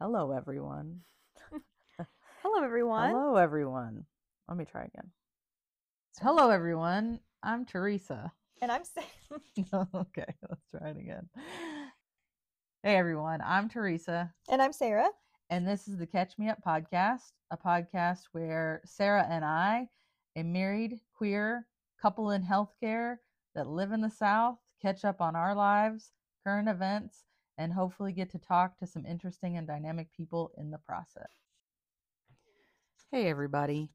Hello, everyone. Hello, everyone. Hello, everyone. Let me try again. Hello, everyone. I'm Theresa. And I'm Sam. okay, let's try it again. Hey, everyone. I'm Theresa, And I'm Sara. and this is the Catch Me Up podcast, a podcast where Sara and I, a married queer couple in healthcare that live in the South, catch up on our lives, current events, and hopefully get to talk to some interesting and dynamic people in the process. Hey, everybody.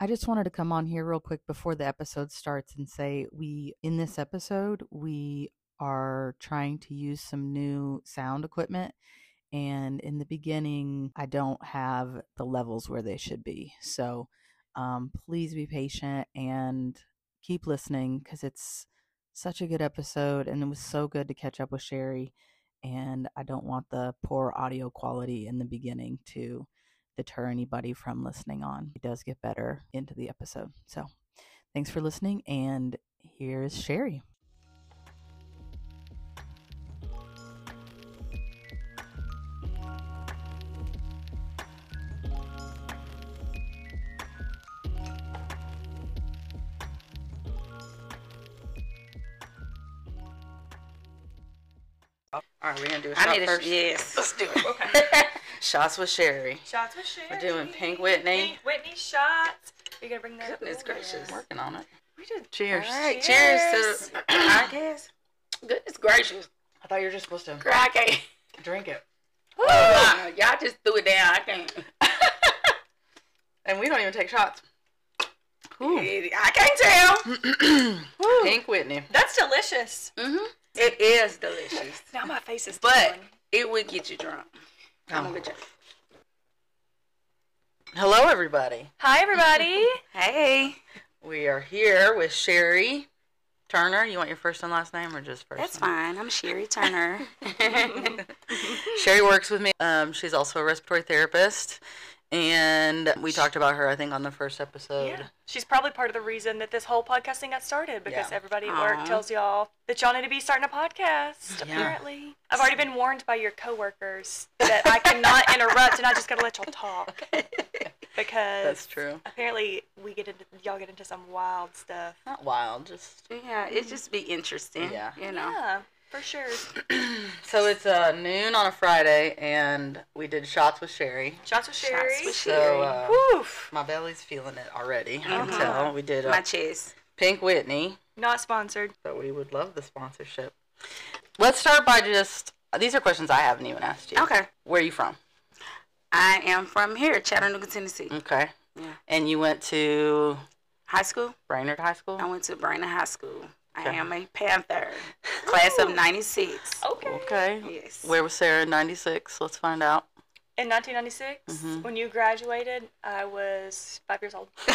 I just wanted to come on here real quick before the episode starts and say we, in this episode, we are trying to use some new sound equipment. And in the beginning, I don't have the levels where they should be. So um, please be patient and keep listening because it's such a good episode. And it was so good to catch up with Cheri. And I don't want the poor audio quality in the beginning to deter anybody from listening on. It does get better into the episode. So thanks for listening. And here's Cheri. All right, we're gonna do a shot I need a first. yes. Let's do it. Okay. Shots with Cheri. Shots with Cheri. We're doing Pink Whitney. Pink Whitney shots. You're going to bring that Goodness Ooh, gracious. yeah. Working on it. We did. Cheers. All right, cheers, Cheers. to the podcast. Goodness gracious. I thought you were just supposed to Girl, I can't. drink it. Uh, y'all just threw it down. I can't. And we don't even take shots. Ooh. I can't tell. Pink Whitney. That's delicious. hmm It is delicious, Now my face is but tingling. it would get you drunk. I'm Oh. a good job. Hello, everybody. Hi, everybody. Hey, We are here with Cheri Turner. You want your first and last name or just first? that's name? fine. I'm Cheri Turner. Cheri works with me. Um, she's also a respiratory therapist. And we talked about her, I think, on the first episode. yeah. She's probably part of the reason that this whole podcasting got started because Yeah. everybody at work tells y'all that y'all need to be starting a podcast, Yeah. apparently. I've already been warned by your coworkers that I cannot interrupt and I just got to let y'all talk because That's true. apparently we get into y'all get into some wild stuff. Not wild, just. yeah, it just be interesting. Yeah. you know. Yeah, for sure. So it's uh, noon on a Friday, and we did shots with Cheri. Shots with Cheri. Shots with So Cheri. uh, Woof. my belly's feeling it already. I can Uh-huh. tell. We did My cheese. Pink Whitney, Not sponsored. but we would love the sponsorship. Let's start by just. These are questions I haven't even asked you. Okay. Where are you from? I am from here, Chattanooga, Tennessee. Okay. Yeah. And you went to High school. Brainerd High School? I went to Brainerd High School. I am a Panther, class of '96. Okay. Okay. Yes. Where was Sara in 96? Let's find out. In 1996, Mhm. when you graduated, I was five years old.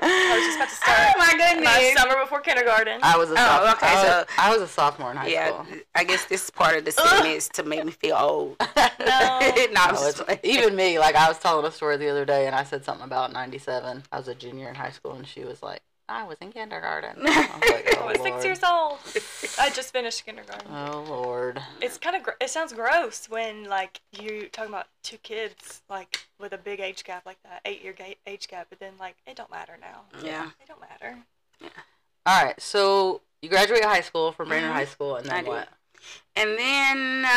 I was just about to start Oh my goodness. My summer before kindergarten. I was a Oh, sophomore. okay, I, was, so- I was a sophomore in high yeah, school. I guess this is part of the segment is to make me feel old. No. no, No, just it's, playing. even me, like I was telling a story the other day, and I said something about '97. I was a junior in high school, and she was like, "I was in kindergarten." I was like, I "Oh was six years old. I just finished kindergarten. Oh Lord. It's kind of gr- it sounds gross when like you talking about two kids like with a big age gap like that, eight year ga- age gap, but then like it don't matter now. Yeah. It don't matter. Yeah. All right, so you graduated high school from Brainerd Mhm. High School, and I then did. what? And then uh,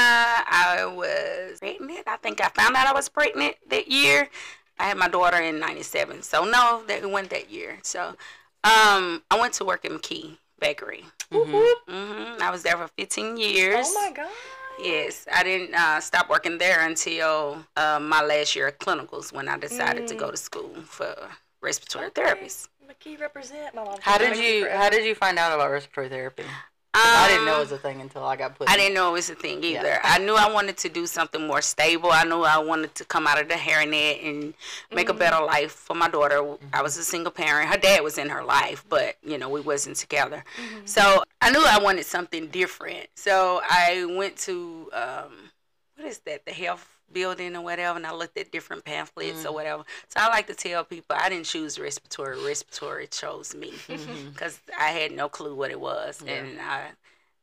I was pregnant. I think I found out I was pregnant that year. I had my daughter in '97, so no, that went that year. So um, I went to work at McKee Bakery. Mhm. hmm I was there for 15 years. Oh my god. Yes, I didn't uh, stop working there until uh, my last year of clinicals when I decided to Mm. go to school for respiratory Okay. therapist. McKee represent my mom. How did you forever. How did you find out about respiratory therapy? 'Cause I didn't know it Um, was a thing until I got put. I in- didn't know it was a thing Yeah. either. I knew I wanted to do something more stable. I knew I wanted to come out of the hairnet and make a Mhm. better life for my daughter. Mm-hmm. I was a single parent. Her dad was in her life, but you know we wasn't together. Mhm. So I knew I wanted something different. So I went to um, what is that? The health building or whatever, and I looked at different pamphlets Mm. or whatever. So I like to tell people I didn't choose respiratory. Respiratory chose me because I had no clue what it was, Yeah. and I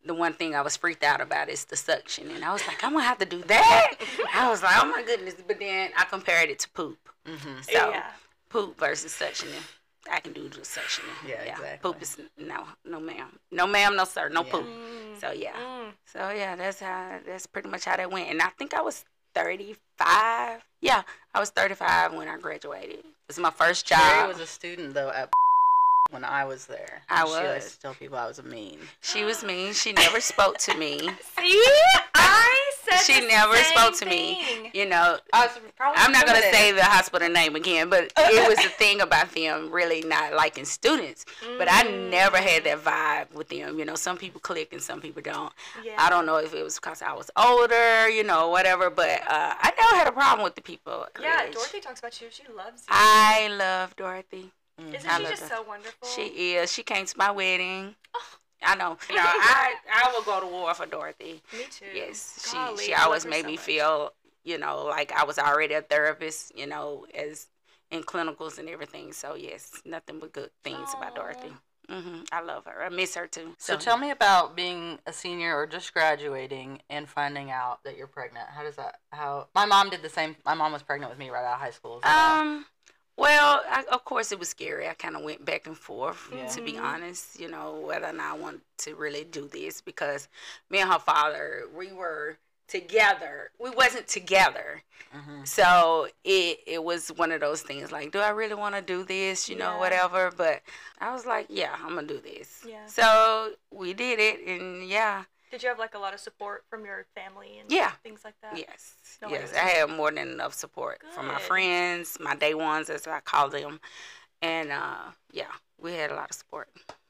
the one thing I was freaked out about is the suction, and I was like, I'm gonna have to do that. I was like, oh my goodness! But then I compared it to poop. Mm-hmm. So yeah. poop versus suctioning. I can do the suctioning. Yeah, exactly. Poop is no, no, ma'am, no, ma'am, no sir, no Yeah. poop. Mm, So yeah, mm. so yeah, that's how that's pretty much how that went. And I think I was 35. Yeah, I was 35 when I graduated. It was my first job. Cheri was a student though at when I was there. I She likes was. to tell people I was a mean. she was mean. She never spoke to me. See, I She the never same spoke to me. thing. You know, I i'm not gonna say the hospital name again, but it was the thing about them really not liking students. But I never had that vibe with them. You know, some people click and some people don't. Yeah. I don't know if it was because I was older, you know, whatever. But uh, I never had a problem with the people. Yeah, age. Dorothy talks about you. She loves you. I love Dorothy. Isn't I she just her. so wonderful? She is. She came to my wedding. Oh. I know. You know, I I will go to war for Dorothy. Me too. Yes, she Golly, she I always made so me much. feel, you know, like I was already a therapist, you know, as in clinicals and everything. So yes, nothing but good things about Dorothy. Mm-hmm. I love her. I miss her too. So tell me about being a senior or just graduating and finding out that you're pregnant. How does that? How my mom did the same. My mom was pregnant with me right out of high school. as well. Um, well, I, of course it was scary. I kind of went back and forth, Yeah. to be Mhm. honest. You know whether or not I wanted to really do this because me and her father, we were together. We wasn't together, Mhm. so it it was one of those things. Like, do I really want to do this? You know, Yeah. whatever. But I was like, yeah, I'm gonna do this. Yeah. So we did it, and yeah, Did you have like a lot of support from your family and Yeah. things like that? Yes, No yes, worries. I had more than enough support from my friends, my day ones, as I call them, and uh, yeah, we had a lot of support.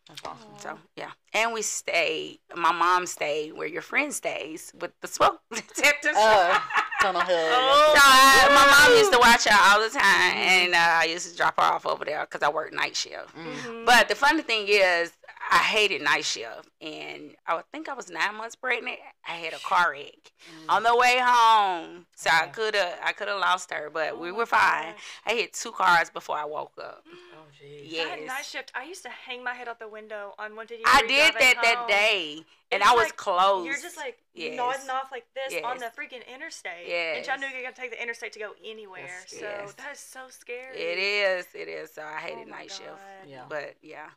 That's awesome. So yeah, and we stayed. My mom stayed where your friend stays with the smoke detectors. Oh, Tunnel Hill. Oh. So I, my mom used to watch her all the time, Mhm. and uh, I used to drop her off over there because I worked night shift. Mm. Mhm. But the funny thing is, I hated night shift, and I think I was nine months pregnant. I had a car wreck Mm. on the way home, so I could have I could have lost her, but Oh we were fine. gosh. I hit two cars before I woke up. Oh, jeez. Yeah. I had night shift. I used to hang my head out the window on one day. I did that that day, and I was like, close. You're just like Yes. nodding off like this on the freaking interstate. Yes. And Chattanooga got to take the interstate to go anywhere. Yes. So Yes. that is so scary. It is, it is. So I Oh hated my night shift, Yeah. but yeah.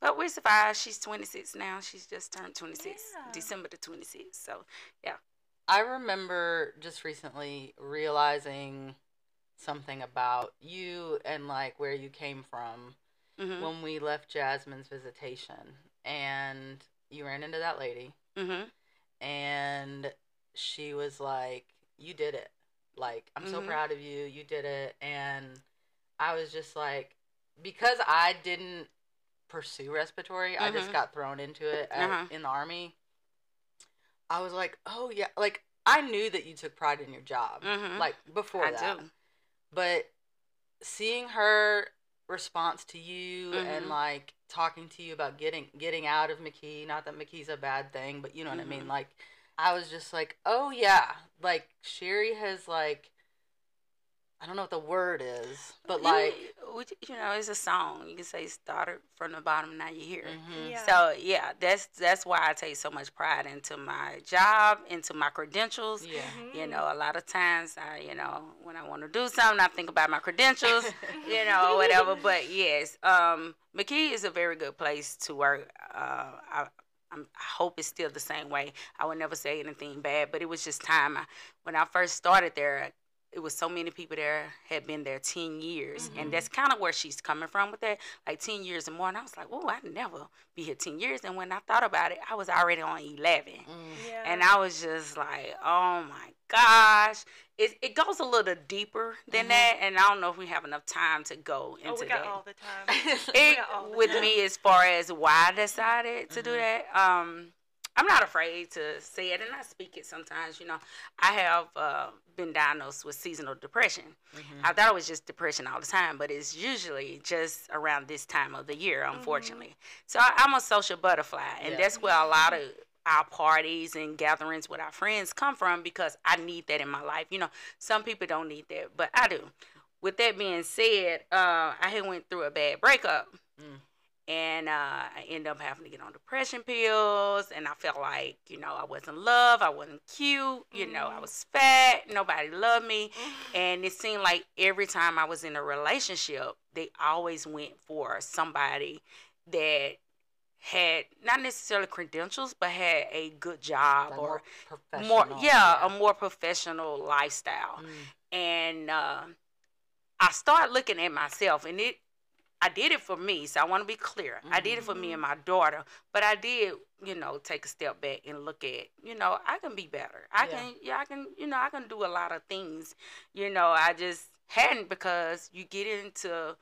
But we survived. She's 26 now. She's just turned 26, Yeah. December the 26th. So yeah. I remember just recently realizing something about you and like where you came from mhm, when we left Jasmine's visitation and you ran into that lady mhm, and she was like you did it like i'm so Mhm. proud of you you did it and i was just like because i didn't pursue respiratory i just Mhm. got thrown into it at, Uh-huh. in the army i was like oh yeah like i knew that you took pride in your job mhm. like before I that do. but seeing her response to you and Mhm. like talking to you about getting getting out of McKee, not that McKee's a bad thing, but you know what I mean. Mhm. Like I was just like, "Oh yeah, like Cheri has like I don't know what the word is, but like you, know, it's a song. You can say started from the bottom, now you're here. mhm. Yeah. So yeah, that's that's why I take so much pride into my job, into my credentials. yeah. Mhm. You know, a lot of times I, you know, when I want to do something, I think about my credentials, you know, whatever. But yes, um, McKee is a very good place to work. Uh, I, I hope it's still the same way. I would never say anything bad, but it was just time. I, when I first started there, it was so many people there had been there 10 years Mhm. and that's kind of where she's coming from with that like 10 years and more and i was like oh i'd never be here 10 years and when i thought about it i was already on 11 Mm. yeah. and I was just like, oh my gosh. It, it goes a little deeper than Mhm. that. And I don't know if we have enough time to go into oh, we got that. all the time. it, all the with time. me, as far as why I decided to do Mhm. that, um, I'm not afraid to say it and I speak it sometimes. You know, I have uh, been diagnosed with seasonal depression. Mhm. I thought it was just depression all the time, but it's usually just around this time of the year, unfortunately. So I, I'm a social butterfly, and Yeah. that's where a lot of our parties and gatherings with our friends come from because I need that in my life. You know, some people don't need that, but I do. With that being said, uh, I had went through a bad breakup, Mm. And uh, I ended up having to get on depression pills. And I felt like, you know, I wasn't loved, I wasn't cute, you know, I Mhm. was fat, nobody loved me. And it seemed like every time I was in a relationship, they always went for somebody that had not necessarily credentials, but had a good job Like or more more, professional. yeah, a more professional lifestyle. Mm. And uh, I started looking at myself, and it, I did it for me. So I want to be clear. I did it for me and my daughter, but I did, you know, take a step back and look at, you know, I can be better. I Yeah. can, yeah, I can, you know, I can do a lot of things. You know, I just hadn't because you get into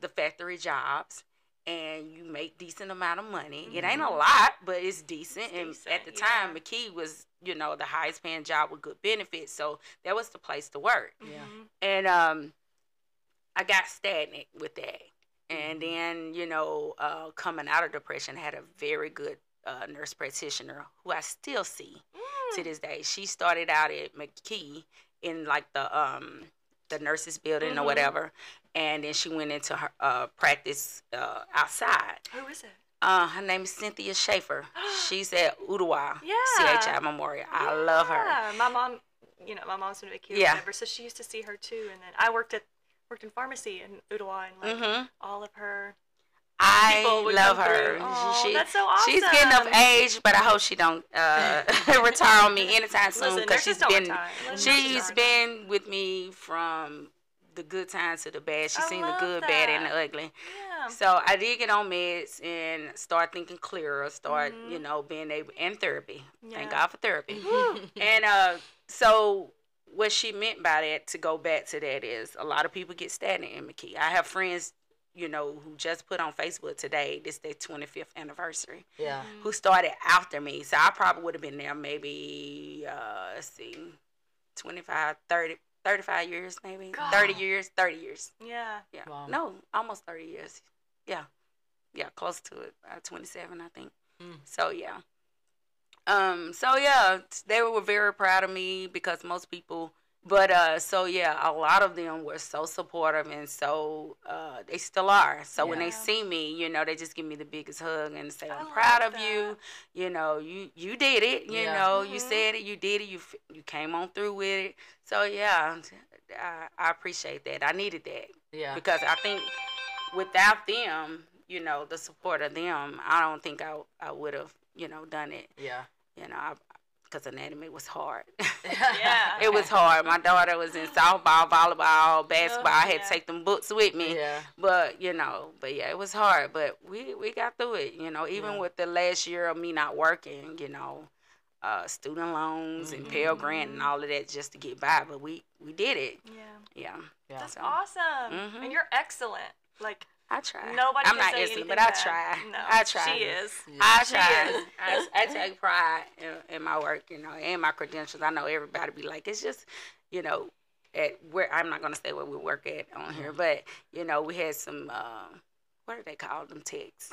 the factory jobs and you make decent amount of money. It ain't a Mhm. lot, but it's decent. It's and decent, at the time, yeah. McKee was, you know, the highest paying job with good benefits. So that was the place to work. Yeah. And um, I got stagnant with that. And Mm-hmm. then, you know, uh, coming out of depression, had a very good uh, nurse practitioner who I still see to Mm. this day. She started out at McKee in like the um the nurses building or Mhm. whatever, and then she went into her uh, practice uh, outside. Who is it? Uh, her name is Cynthia Schaefer. She's at Ooltewah Yeah. CHI Memorial. I love her. Yeah, My mom, you know, my mom's been a or Yeah. whatever, so she used to see her too. And then I worked at worked in pharmacy in Ooltewah, and like hmm all of her I love her. Oh, She- that's so awesome. She's getting of age, but I hope she don't uh, retire on me anytime soon because she's been she's been with me from the good times to the bad. She's I seen the good, bad, and the ugly. retire. So I did get on meds and start thinking clearer. Start Mhm. you know being able and therapy. Yeah. Thank God for therapy. And uh, so what she meant by that to go back to that is a lot of people get stagnant in McKee. I have friends. You know, who just put on Facebook today, this their 25th anniversary Yeah. who started after me. So I probably would have been there maybe, uh, let's see, 25, 30, 35 years maybe. 30 years, 30 years. Yeah. Yeah. Wow. No, almost 30 years. Yeah. Yeah, close to it. Uh, 27, I think. Mm. So, yeah. Um, so yeah, they were very proud of me because most people but uh so yeah, a lot of them were so supportive and so uh they still are. So when they see me, you know, they just give me the biggest hug and say, I I'm proud love of you. You know, you you did it, you Yeah. know, you Mhm. said it, you did it, you you came on through with it. So yeah, I, I appreciate that. I needed that Yeah. because I think without them, you know, the support of them, I don't think I I would have, you know, done it. Yeah. You know, because anatomy was hard. Yeah. it was hard. My daughter was in softball, volleyball, basketball. I had yeah. to take them books with me. Yeah. But you know, but yeah, it was hard. But we we got through it. You know, even Yeah. with the last year of me not working, you know, uh, student loans and Pell Grant and all of that just to get by. But we we did it. Yeah. Yeah, Yeah. That's So, awesome. Mhm. And you're excellent. Like I try. nobody I'm can not say excellent, anything but I try. No, I try. She is. Yeah. I She try. is. I, I take pride in, in my work, you know, and my credentials. I know everybody be like, it's just, you know, at where I'm not gonna say where we work at on here, but you know, we had some, uh, what do they call them, techs?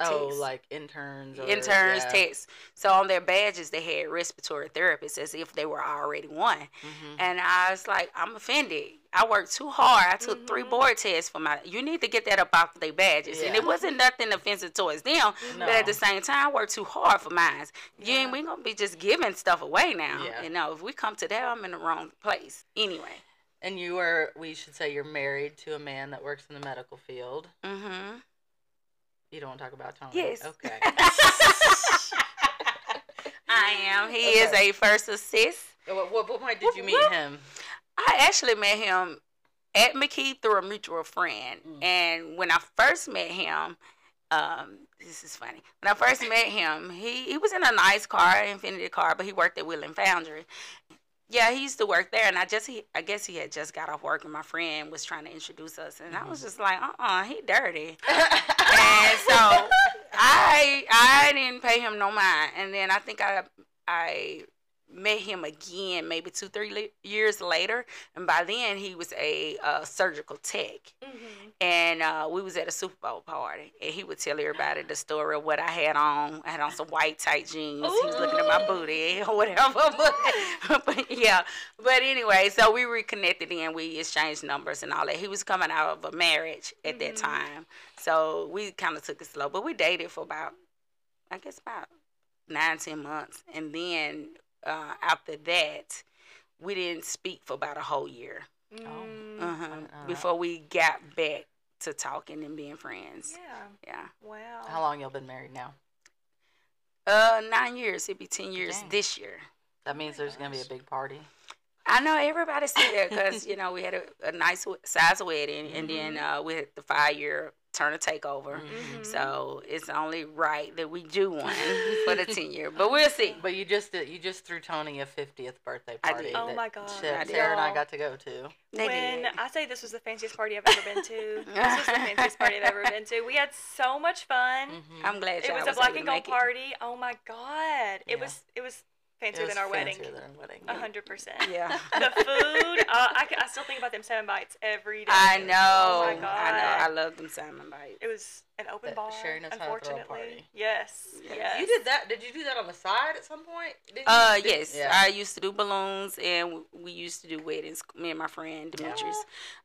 Oh, like interns. Or, interns, yeah. techs. So on their badges, they had respiratory therapists as if they were already one. Mhm. And I was like, I'm offended. I worked too hard. I took three Mhm. board tests for my. You need to get that up off their badges. And it wasn't nothing offensive towards them, No. but at the same time, I worked too hard for mine. You Yeah. ain't we gonna be just giving stuff away now. Yeah. You know, if we come to that, I'm in the wrong place. Anyway. And you are, we should say you're married to a man that works in the medical field. Mm-hmm. You don't want to talk about Tony? Yes. Okay. I am. He is a first assist. what, what, what point did you meet him? I actually met him at McKee through a mutual friend. Mm. And when I first met him, um, this is funny. When I first met him, he, he was in a nice car, Infiniti car, but he worked at Wheland Foundry. Yeah, he used to work there, and I just he, I guess he had just got off work, and my friend was trying to introduce us, and I was just like, uh, uh he dirty. and so I I didn't pay him no mind, and then I think I I met him again maybe two three le- years later, and by then he was a uh, surgical tech. Mm-hmm. And uh, we was at a Super Bowl party, and he would tell everybody the story of what I had on. I had on some white tight jeans. He was looking at my booty or whatever. But, but yeah, but anyway, so we reconnected and we exchanged numbers and all that. He was coming out of a marriage at that Mhm. time, so we kind of took it slow. But we dated for about, I guess, about nine ten months, and then uh, after that, we didn't speak for about a whole year Mm, uh-huh, didn't before we got back to talking and being friends. Yeah. Yeah. Wow. How long y'all been married now? Uh, nine years. It'd be ten years Dang. this year. That means there's gonna be a big party. I know everybody said that because you know we had a, a nice size wedding, and then uh, we had the five year Turner takeover. Mhm. So it's only right that we do one for the ten year, but we'll see. But you just did, you just threw Tony a 50th birthday I party. did. Oh my God. Sara, I did. Sara and I got to go to. They when did. I say this was the fanciest party I've ever been to, this was the fanciest party I've ever been to. We had so much fun. Mhm. I'm glad It y'all was a black and gold party. Oh my god! It Yeah. was it was It fancier than our wedding. fancier than our wedding. A hundred percent. Yeah. The food, uh, I, I still think about them seven bites every day. I know. Oh my I know. I love them salmon bites. it was an open That bar. Cheri knows how to throw a unfortunately, party. yes, Yes. yes. You did that? Did you do that on the side at some point? Didn't Uh, you? Did- yes. Yeah. I used to do balloons, and we used to do weddings. Me and my friend Demetrius,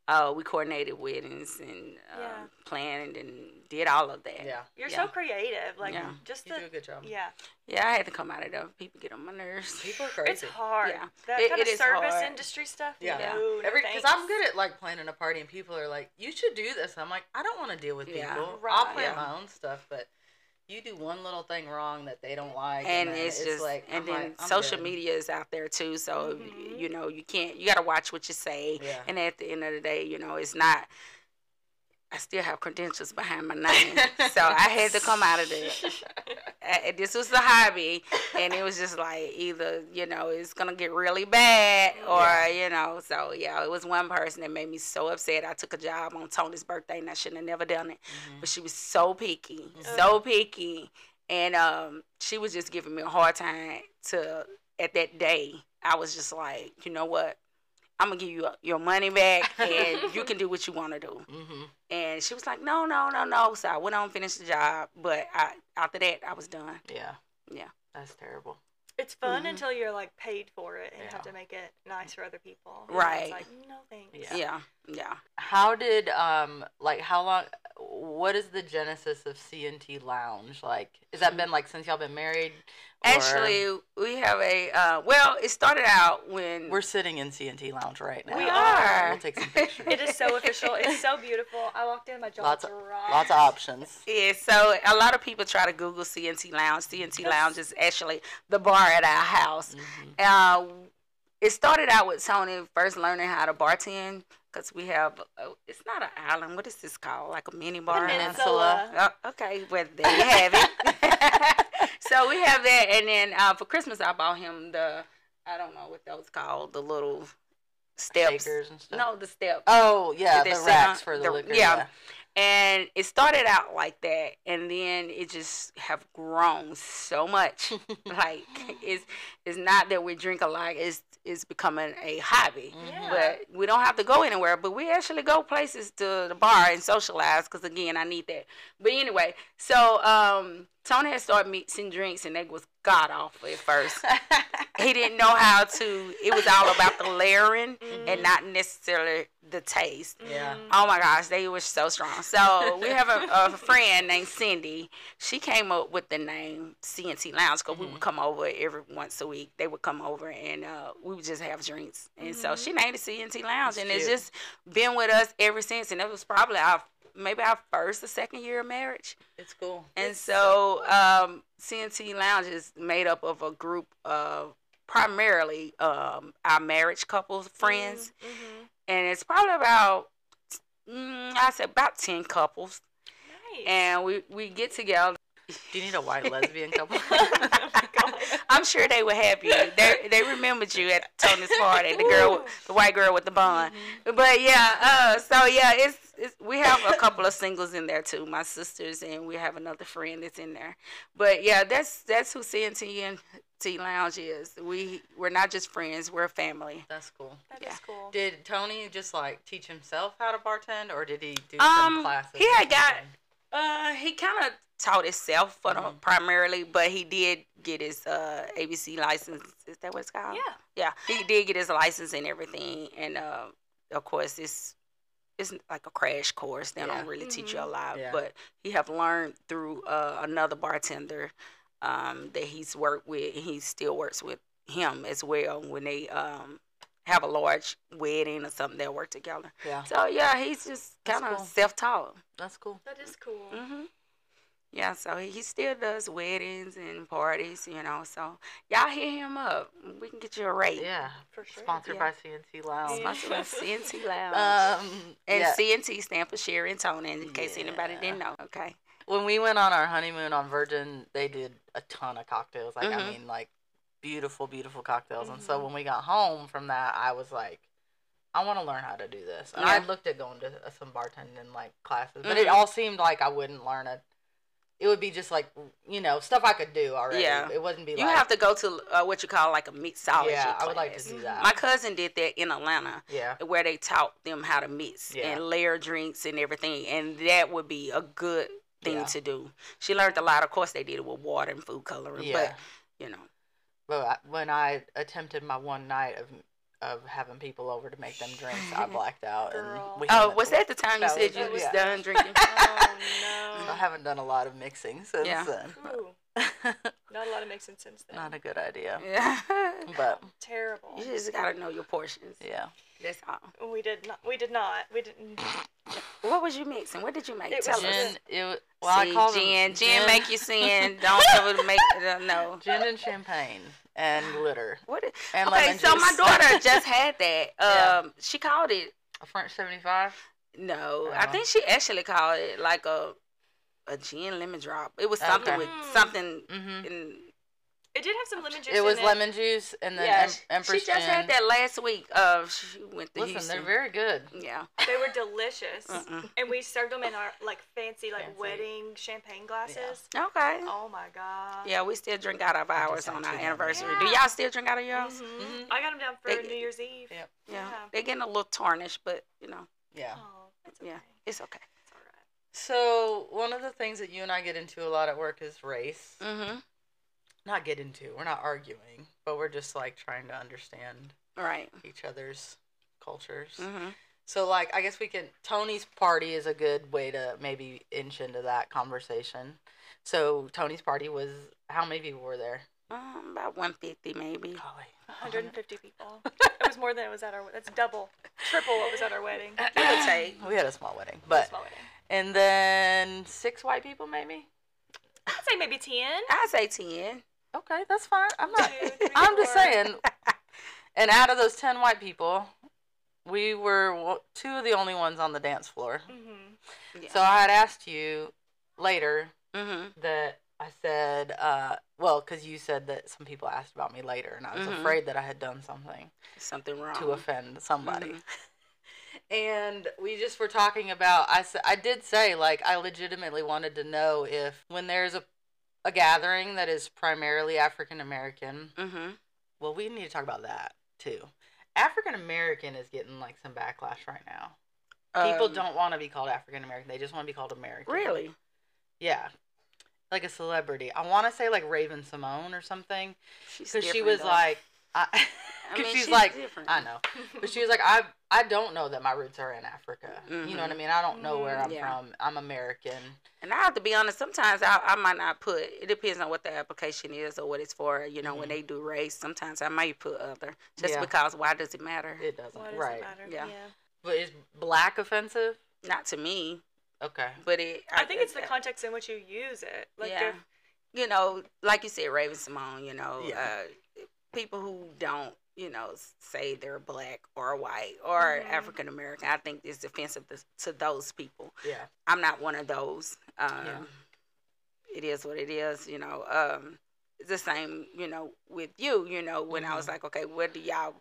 uh, we coordinated weddings and uh, Yeah. planned and did all of that. yeah. You're Yeah. so creative. Like Yeah. just You the do a good job. yeah. Yeah, I had to come out of there. People get on my nerves. People are crazy. It's hard. Yeah. That It- kind it of service hard. industry stuff. Yeah. Yeah. No, no Every because thanks. I'm good at like planning a party and people are like, you should do this. I'm like, I don't want to deal with Yeah. people. I'll plan Yeah. my own stuff, but you do one little thing wrong that they don't like, and then it's just like, and I'm then like, I'm social good. media is out there too so Mhm. you know you can't you got to watch what you say Yeah. and at the end of the day you know it's not i still have credentials behind my name so i had to come out of there Uh, this was a hobby and it was just like either you know it's gonna get really bad or Yeah. you know so yeah it was one person that made me so upset i took a job on tony's birthday and i shouldn't have never done it Mhm. but she was so picky, Mhm. so picky, and um, she was just giving me a hard time. To at that day, I was just like, you know what, I'm gonna give you your money back, and you can do what you want to do. Mhm. And she was like, no, no, no, no. So I went on, finished the job, but I, after that, I was done. Yeah. Yeah. That's terrible. It's fun Mhm. until you're like paid for it and have to make it nice for other people. Right. It's like no thanks. Yeah. Yeah, yeah. How did um like how long? What is the genesis of C&T Lounge? Like, has that been like since y'all been married? Or- Actually, we have a uh, well. It started out when we're sitting in C&T Lounge right now. We are. We'll take some pictures. It is so official. It's so beautiful. I walked in, my jaw Lots of- dropped. Lots of options. Yeah, so a lot of people try to Google C&T Lounge. C&T Lounge is actually the bar at our house. Mhm. Uh, it started out with Tony first learning how to bartend because we have, uh, it's not an island. What is this called? Like a mini bar? Peninsula. Uh, okay, well, there you have it. we have that. And then uh, for Christmas, I bought him the, I don't know what those called, the little steps. And stuff. No, the steps. Oh yeah, the racks for the, the- liquor. yeah. Yeah. and it started out like that and then it just have grown so much like it's it's not that we drink a lot it's it's becoming a hobby Yeah. but we don't have to go anywhere but we actually go places to the bar and socialize because again i need that but anyway so um tony had started mixing drinks and that was god awful at first he didn't know how to it was all about the layering and not necessarily the taste Yeah. Oh my gosh, they were so strong. So we have a, a friend named Cindy. She came up with the name C&T Lounge because we would come over every once a week. They would come over and uh, we would just have drinks. And so she named it C&T Lounge, That's and it's just been with us ever since. And it was probably our maybe our first or second year of marriage. It's cool. And It's so um, C&T Lounge is made up of a group of primarily um, our marriage couples, friends Mm-hmm. and it's probably about mm, I said about ten couples, Nice. and we we get together. Do you need a white lesbian couple? my god. I'm sure they were happy. They they remembered you at Tony's party, the girl, the white girl with the bun. But yeah, uh, so yeah, it's, it's we have a couple of singles in there too, my sisters, and we have another friend that's in there. But yeah, that's that's who CNT and Tea Lounge is. We we're not just friends, we're a family. That's cool. That is Yeah. cool. Did Tony just like teach himself how to bartend, or did he do Um, some classes? he had got- something? Uh, he kind of taught himself for the, Mhm. primarily, but he did get his uh ABC license. Is that what it's called? Yeah. Yeah, he did get his license and everything, and uh, of course, it's it's like a crash course. They Yeah. don't really teach you a lot, Yeah. but he have learned through uh, another bartender um, that he's worked with, and he still works with him as well when they um, have a large wedding or something. They'll work together. Yeah, So yeah, he's just kind of cool. self-taught. that's cool. That is cool. hmm Yeah, so he he still does weddings and parties, you know. So y'all hit him up. We can get you a rate. Yeah, For sure. sponsored Yeah. by CNC Lounge. Sponsored by C&T Lounge. Um, and yeah. C&T stand for Cheri and Tony, in case anybody didn't know. Okay. when we went on our honeymoon on Virgin, they did a ton of cocktails. Like I Mhm. mean, like beautiful, beautiful cocktails. And so Mhm. when we got home from that, I was like, I want to learn how to do this. And Yeah. I looked at going to uh, some bartending like classes, but it Mhm. all seemed like I wouldn't learn it. It would be just like you know stuff I could do already. Yeah. it wouldn't be. You like, have to go to uh, what you call like a mixology class. Yeah, I would like to class. do that. My cousin did that in Atlanta, yeah, where they taught them how to mix Yeah. and layer drinks and everything, and that would be a good thing Yeah. to do. She learned a lot. Of course, they did it with water and food coloring, yeah. but you know. But when I attempted my one night of of having people over to make them drinks, I blacked out. Girl. And we Oh, was that the time you said was you it, was yeah. done drinking? Oh no. I haven't done a lot of mixing since Yeah. then. Not a lot of mixing since then. Not a good idea. yeah. But Terrible. You just gotta know your portions. yeah. That's all. We did not. We did not. We didn't. What was you mixing? What did you make? It Tell was us. Gin, it, wa- well, I See, call them gin. Gin make you sin. Don't ever make uh, no. gin and champagne and glitter What? Is, and okay, lemon so my daughter just had that. Yeah. Um, she called it. a French seventy five. No, I Oh. think she actually called it like a a gin lemon drop. It was something Okay. with something. Mm-hmm. In, It did have some lemon juice. It was in lemon juice and then yeah, em- Empress she just gin. had that last week. Uh, she went to Listen, Houston. they're very good. yeah. They were delicious, Mm-mm. and we served them in our like fancy like Fancy. wedding champagne glasses. Okay. Oh my god. Yeah, we still drink out of ours on our of anniversary. Yeah. Do y'all still drink out of yours? Mhm. Mhm. I got them down for They- New Year's Eve. Yep. Yeah. Yeah. They're getting a little tarnished, but you know, Yeah. Oh, that's okay. yeah, it's okay. It's all right. So one of the things that you and I get into a lot at work is race. Mm-hmm. Not get into. We're not arguing, but we're just like trying to understand Right. each other's cultures. Mm-hmm. So like I guess we can Tony's party is a good way to maybe inch into that conversation. So Tony's party was how many people were there? Um, about one fifty maybe. Golly. 150 people. it was more than it was at our. That's double, triple what was at our wedding. Give or take. We had a small wedding, but Small wedding. and then six white people maybe. I'd say maybe 10. I'd say ten. Okay, that's fine. I'm not. Two, three, I'm just four. saying. And out of those ten white people, we were two of the only ones on the dance floor. Mm-hmm. Yeah. So I had asked you later mm-hmm. that I said, uh, well, because you said that some people asked about me later, and I was Mhm. afraid that I had done something Something wrong. to offend somebody. Mhm. And we just were talking about. I said I did say like I legitimately wanted to know if when there's a a gathering that is primarily African American. Mm-hmm. Well, we need to talk about that too. African American is getting like some backlash right now. People Um, don't want to be called African American; they just want to be called American. really. Yeah, like a celebrity. I want to say like Raven-Symoné or something because she was though. like, I, I because mean, she's, like, different. I know, but she was like, I I don't know that my roots are in Africa. You know what I Mhm. mean? I don't know where. I'm Yeah. from. I'm American. And I have to be honest. Sometimes I, I might not put. It depends on what the application is or what it's for. You know, when Mhm. they do race, sometimes I might put other, just Yeah. because. Why does it matter? It doesn't. Why does right. it matter? Yeah. But is black offensive? Not to me, Okay. but it. I think it's the context in which you use it. Like yeah. You know, like you said, Raven-Symoné. You know, Yeah. uh, people who don't, you know, say they're black or white or Mhm. African American. I think it's offensive to, to those people. Yeah. I'm not one of those. Um, Yeah. It is what it is, you know. Um, it's the same, you know, with you. You know, when I was Mhm. like, okay, what do y'all,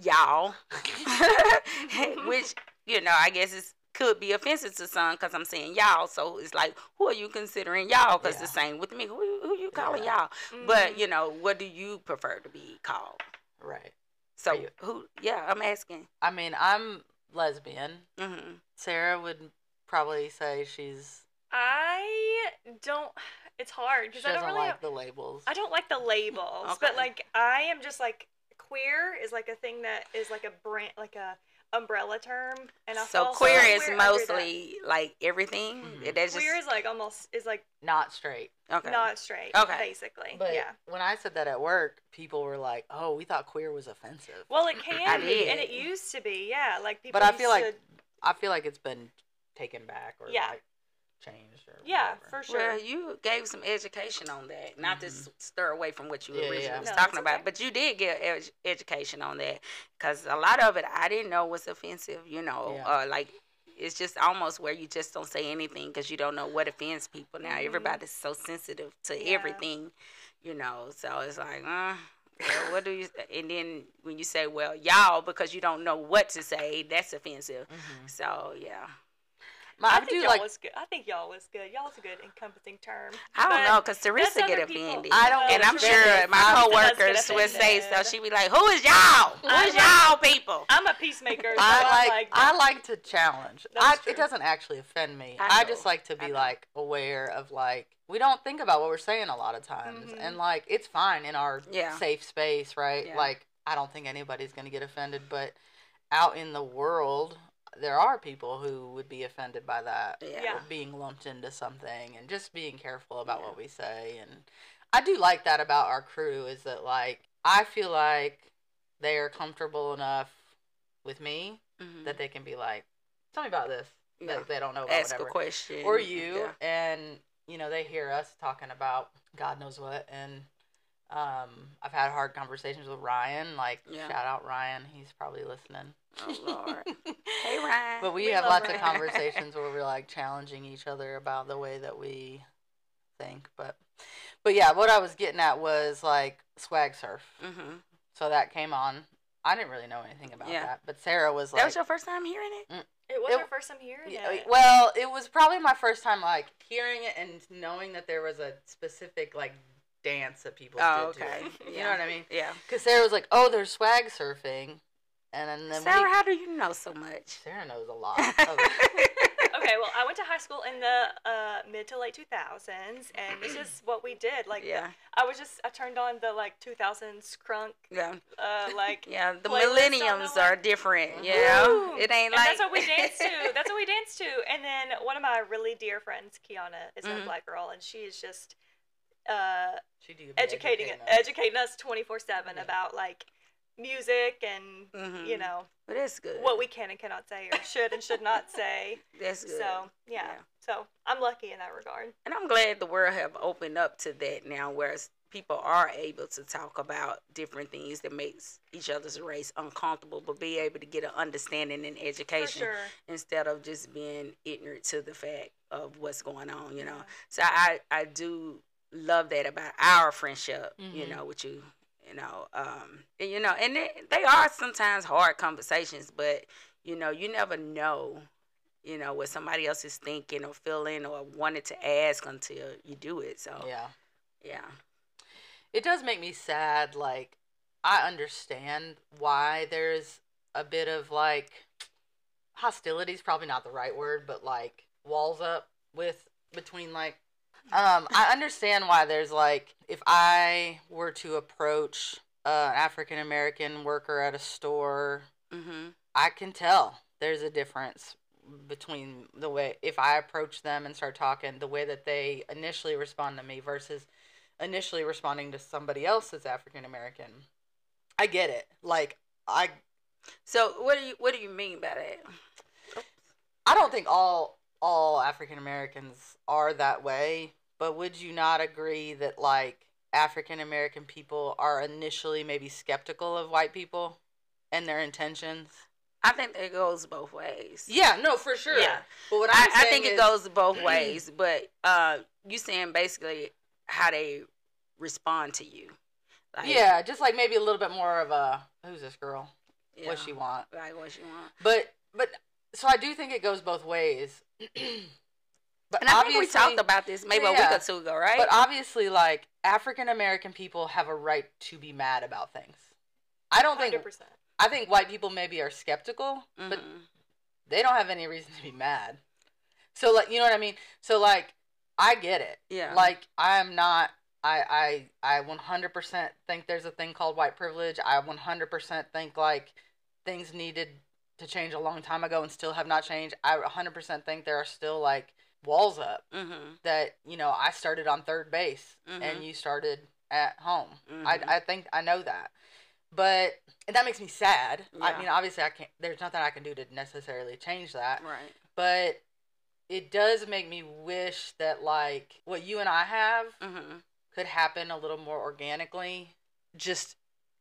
y'all, which you know, I guess it's could be offensive to some because I'm saying y'all. So it's like, who are you considering y'all? Because Yeah. the same with me. Who who you calling Yeah. y'all? But Mhm. you know, what do you prefer to be called? Right. So you- who? Yeah, I'm asking. I mean, I'm lesbian. hmm Sara would probably say she's I don't. It's hard because I don't really. like the labels. I don't like the labels, Okay. but like I am just like queer is like a thing that is like a brand, like a umbrella term, and I So queer is somewhere mostly like everything. Mhm. That's just queer is like almost is like Not straight. okay. not straight, Okay. basically. But yeah. when I said that at work, people were like, "Oh, we thought queer was offensive." Well, it can I be, and it used to be, yeah. Like people. but I used feel like I feel like it's been taken back or Yeah. like changed or yeah, whatever. for sure. Well, you gave some education on that, not to stir away from what you Yeah, originally yeah. was No, talking it's about, okay. but you did get ed- education on that because a lot of it I didn't know was offensive. You know, Yeah. uh, like it's just almost where you just don't say anything because you don't know what offends people. Now Mhm. everybody's so sensitive to Yeah. everything, you know. So it's like, uh, well, what do you? And then when you say, "Well, y'all," because you don't know what to say, that's offensive. Mhm. So yeah. I I, think do y'all like. was good. I think y'all was good. Y'all's a good encompassing term. I don't know, cause Theresa get offended. I don't and I'm sure my I'm- Theresa does coworkers would say so. She'd be like, "Who is y'all? Who is y'all people?" I'm a peacemaker. So I like, I like to challenge. I, it doesn't actually offend me. I I, just like to be like aware of like we don't think about what we're saying a lot of times, Mhm. and like it's fine in our Yeah. safe space, right? Yeah. Like I don't think anybody's gonna get offended, but out in the world, there are people who would be offended by that. Yeah. Being lumped into something and just being careful about Yeah. what we say and I do like that about our crew is that like I feel like they are comfortable enough with me Mhm. that they can be like tell me about this Yeah. like they don't know about Ask whatever a question or you Yeah. and you know they hear us talking about God knows what and um I've had hard conversations with Ryan like Yeah. shout out Ryan he's probably listening Oh, Lord. Hey Ryan. but we, We have love lots of conversations where we're like challenging each other about the way that we think. But but yeah, what I was getting at was like swag surf. hmm So that came on. I didn't really know anything about Yeah. that, but Sara was like, That was your first time hearing it. it was it- our first time hearing Yeah, it. well, it was probably my first time like hearing it and knowing that there was a specific like dance that people Oh, did okay. to it. You Yeah. know what I mean? Yeah. Because Sara was like, "Oh, there's swag surfing," and then, then Sara, we, how do you know so much? Sara knows a lot. Of okay, well, I went to high school in the uh, mid to late 2000s, and this is what we did. Like, yeah. I was just, I turned on the like 2000s crunk, Yeah. uh, like, Yeah. The Playlist the millenniums are different. Yeah. Woo! It ain't and like that's what we danced to. That's what we danced to. And then one of my really dear friends, Kiana, is Mhm. a black girl, and she is just uh, She do be educating educating us. educating us 24 7 Yeah. about like music and, Mhm. you know, But that's good. what we can and cannot say, or should and should not say. That's good. So, yeah. Yeah. So, I'm lucky in that regard. And I'm glad the world have opened up to that now, whereas people are able to talk about different things that makes each other's race uncomfortable, but be able to get an understanding and education sure. instead of just being ignorant to the fact of what's going on. You know, Yeah. so I I do love that about our friendship. You Mhm. know, with you. You know, um, and, you know, and they, they are sometimes hard conversations, but you know, you never know you know, what somebody else is thinking or feeling or wanted to ask until you do it. So yeah. Yeah. It does make me sad. Like, I understand why there's a bit of like hostility is probably not the right word, but like walls up with between like. Um, I understand why there's like if I were to approach an African American worker at a store, Mm-hmm. I can tell there's a difference between the way if I approach them and start talking, the way that they initially respond to me versus initially responding to somebody else that's African American. I get it. Like I So what do you what do you mean by that? I don't think all all African Americans are that way, but would you not agree that like African American people are initially maybe skeptical of white people and their intentions? I think it goes both ways. Yeah, no, for sure. Yeah. But what I, I think it is- goes both ways, but uh, you saying basically how they respond to you. Like, yeah, just like maybe a little bit more of a who's this girl? yeah, What she want? like what she want. But but so I do think it goes both ways. but And I think we talked about this maybe a week or two ago, right? But obviously, like African American people have a right to be mad about things. I don't think. Hundred percent. I think white people maybe are skeptical, but Mhm. they don't have any reason to be mad. So like, you know what I mean? So like, I get it. yeah, Like, I'm not. I I I 100% think there's a thing called white privilege. I 100% think like things needed to change a long time ago and still have not changed. I 100% think there are still like walls up mm-hmm. that you know I started on third base Mhm. and you started at home. Mhm. I I think I know that, but and that makes me sad. I mean, obviously, I can't. There's nothing I can do to necessarily change that, right. but it does make me wish that like what you and I have Mm-hmm. could happen a little more organically, just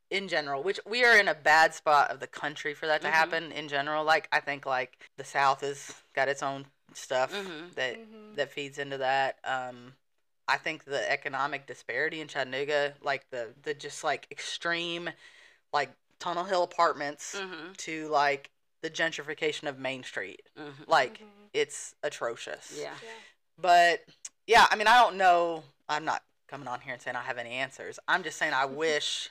in general. Which we are in a bad spot of the country for that to Mhm. happen in general. Like I think like the South has got its own stuff Mhm. that Mhm. that feeds into that. Um, I think the economic disparity in Chattanooga, like the the just like extreme, like Tunnel Hill apartments Mm-hmm. to like the gentrification of Main Street, Mm-hmm. like Mhm. it's atrocious. yeah. Yeah. But yeah, I mean, I don't know. I'm not coming on here and saying I have any answers. I'm just saying I wish.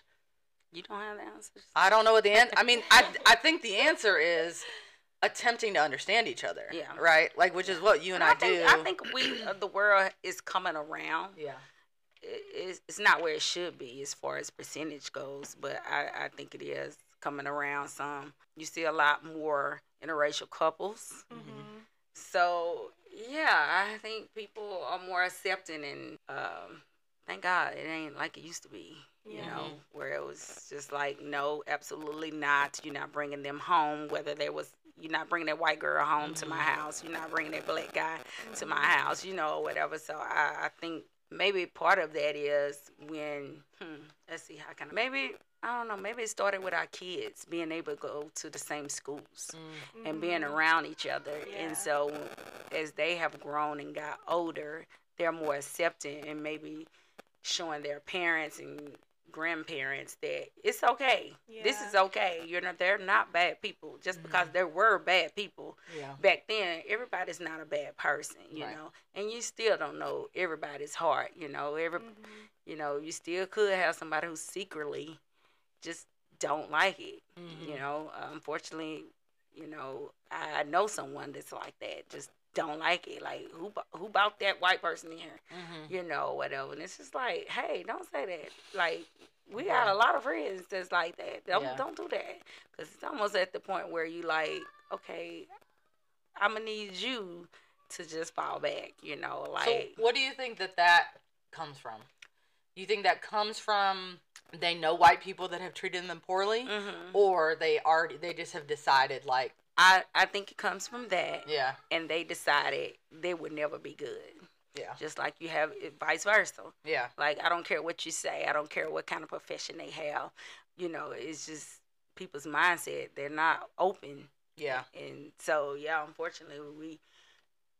You don't have the answers. I don't know what the answer. I mean, I I think the answer is attempting to understand each other. Yeah. Right. Like, which is what you and I, think, do. I think we uh, the world is coming around. Yeah. It, it's, it's not where it should be as far as percentage goes, but I, I think it is coming around some. You see a lot more interracial couples. Mhm. So yeah, I think people are more accepting and um, thank God it ain't like it used to be. You Yeah. know, mm-hmm. where it was just like, no, absolutely not. You're not bringing them home. Whether there was, you're not bringing that white girl home to my mm-hmm. house. You're not bringing that black guy to my house. You know, whatever. So I, I think maybe part of that is when, hmm, let's see, how can I, maybe I don't know. Maybe it started with our kids being able to go to the same schools mm-hmm. and being around each other. Yeah. And so as they have grown and got older, they're more accepting and maybe showing their parents and grandparents that it's okay. This is okay. You know, they're not bad people. Just because Mm-hmm. there were bad people Yeah. back then, everybody's not a bad person, you Right. know. And you still don't know everybody's heart, you know. Every Mhm. you know, you still could have somebody who secretly just don't like it Mhm. you know unfortunately you know i know someone that's like that just don't like it like who who bought that white person in here Mhm. you know whatever and it's just like hey don't say that like we got a lot of friends that's like that don't Yeah. don't do that because it's almost at the point where you like okay i'm gonna need you to just fall back you know like so, what do you think that that comes from? You think that comes from they know white people that have treated them poorly, Mhm. or they already they just have decided like, i i think it comes from that yeah, and they decided they would never be good yeah, just like you have vice versa yeah, Like I don't care what you say. I don't care what kind of profession they have. You know, it's just people's mindset. They're not open, yeah, and so yeah, unfortunately, we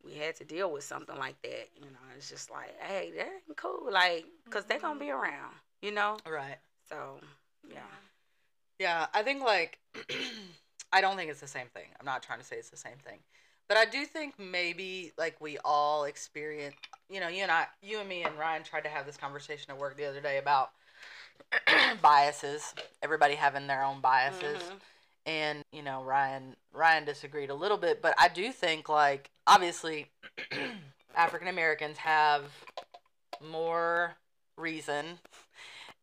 we had to deal with something like that. You know, it's just like, hey, that ain't cool. Like, cause they're gonna mm-hmm. be around. You know, right. so yeah. Yeah, I think like I don't think it's the same thing. I'm not trying to say it's the same thing. But I do think maybe like we all experience, you know, you and I, you and me and Ryan tried to have this conversation at work the other day about biases. Everybody having their own biases. Mhm. And, you know, Ryan Ryan disagreed a little bit, but I do think like obviously African Americans have more reason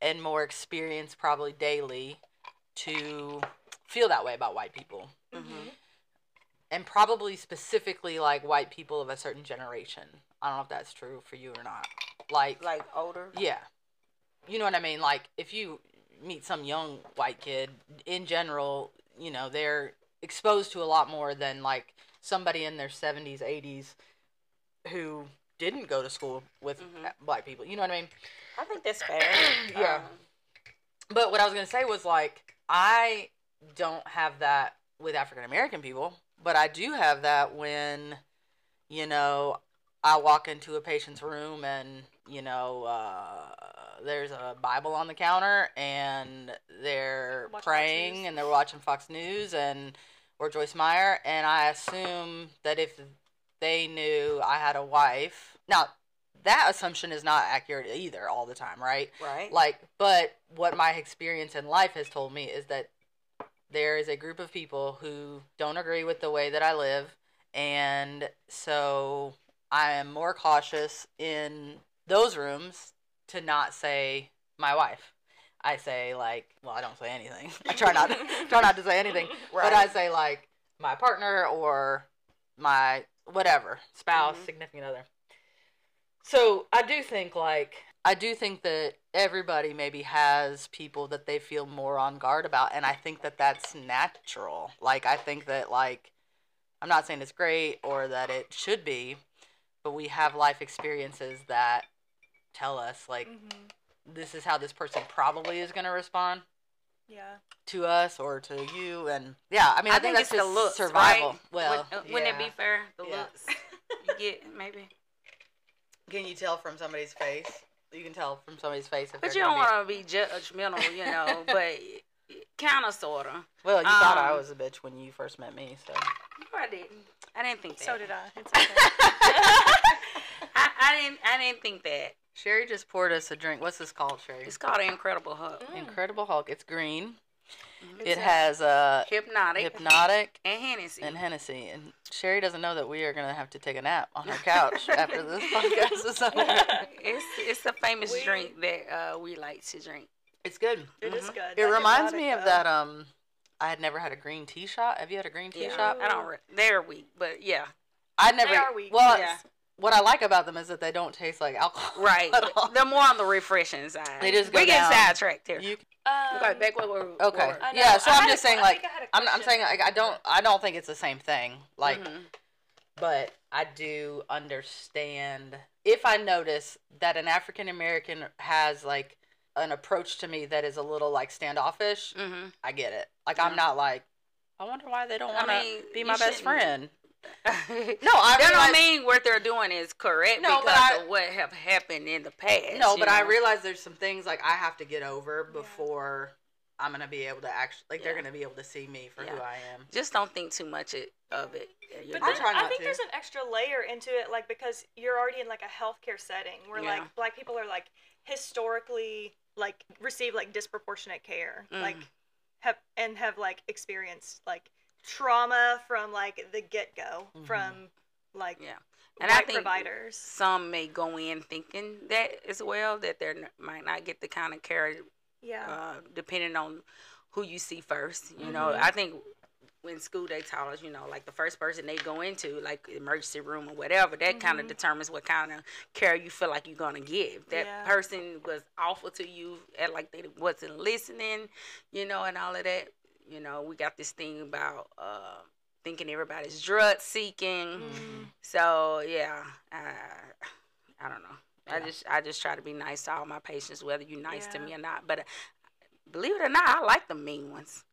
and more experience probably daily to feel that way about white people Mhm. and probably specifically like white people of a certain generation i don't know if that's true for you or not like Like older. yeah you know what i mean like if you meet some young white kid in general you know they're exposed to a lot more than like somebody in their 70s 80s who didn't go to school with Mhm. black people you know what i mean I think that's fair. Yeah. Um, but what I was gonna say was like I don't have that with African American people, but I do have that when, you know, I walk into a patient's room and you know uh, there's a Bible on the counter and they're Watch praying and they're watching Fox News and or Joyce Meyer, and I assume that if they knew I had a wife, now that assumption is not accurate either all the time, right? Right. Like, but what my experience in life has told me is that there is a group of people who don't agree with the way that I live, and so I am more cautious in those rooms to not say my wife. I say like, well, I don't say anything. I try not to, try not to say anything, but I say like my partner or my whatever spouse, Mhm. significant other. So I do think like I do think that everybody maybe has people that they feel more on guard about, and I think that that's natural. Like I think that like I'm not saying it's great or that it should be, but we have life experiences that tell us like Mhm. this is how this person probably is going to respond Yeah. to us or to you and yeah i mean i, I think, think that's it's the just looks, survival right? well Wouldn't, uh, wouldn't it be fair? The Yeah. looks you get maybe. can you tell from somebody's face you can tell from somebody's face if But you don't want to be judgmental, you know. but kind of, sorta. well you thought i um, was a bitch when you first met me so No, I didn't. I didn't think that. So did I. It's okay. I, I didn't. I didn't think that. Cheri just poured us a drink what's this called Cheri It's called Incredible Hulk. Mm. incredible hulk it's green Mhm. it has uh Hpnotiq. Hpnotiq and Hennessy. and Hennessy. And Cheri doesn't know that we are going to have to take a nap on her couch after this podcast is over. it's it's a famous We- drink that uh, we like to drink. It's good. It is Mhm. good. It That reminds me of though. that. Um, I had never had a green tea shot. Have you had a green tea Yeah, shot? I don't. Re- they're weak, but yeah, I never. are weak. Well, Yeah. It's- what I like about them is that they don't taste like alcohol. right. at all. They're more on the refreshing side. They just go we get down. sidetracked here. You, Um, okay, back where we're okay. where I know. Yeah. So I I'm just a- saying, I like, I had a I'm, I'm saying, like, I don't, I don't think it's the same thing. Like, Mhm. but I do understand if I notice that an African American has like an approach to me that is a little like standoffish, Mhm. I get it. Like Yeah. I'm not like I wonder why they don't want to be my best shouldn't- friend. No, No, I that realize, don't mean what they're doing is correct No, but because I- of what have happened in the past. no, you but I realize there's some things like I have to get over Yeah. before I'm gonna be able to actually like they're gonna be able to see me for who I am. just don't think too much it, of it. You're But I then, I think to. there's an extra layer into it, like because you're already in like a healthcare setting where Yeah. like black people are like historically like receive like disproportionate care, like Mhm. have and have like experienced like trauma from like the get go Mhm. from like Yeah. and I think providers. some may go in thinking that as well that they might not get the kind of care Yeah. uh, depending on who you see first. You know, Mhm. I think in school they taught us, you know, like the first person they go into, like emergency room or whatever, that kind of determines what kind of care you feel like you're gonna give. That Yeah. person was awful to you, and like they wasn't listening, you know, and all of that. You know, we got this thing about uh, thinking everybody's drug seeking. Mm. So yeah, I, I don't know. I just I just try to be nice to all my patients, whether you're nice to me or not. But uh, believe it or not, I like the mean ones.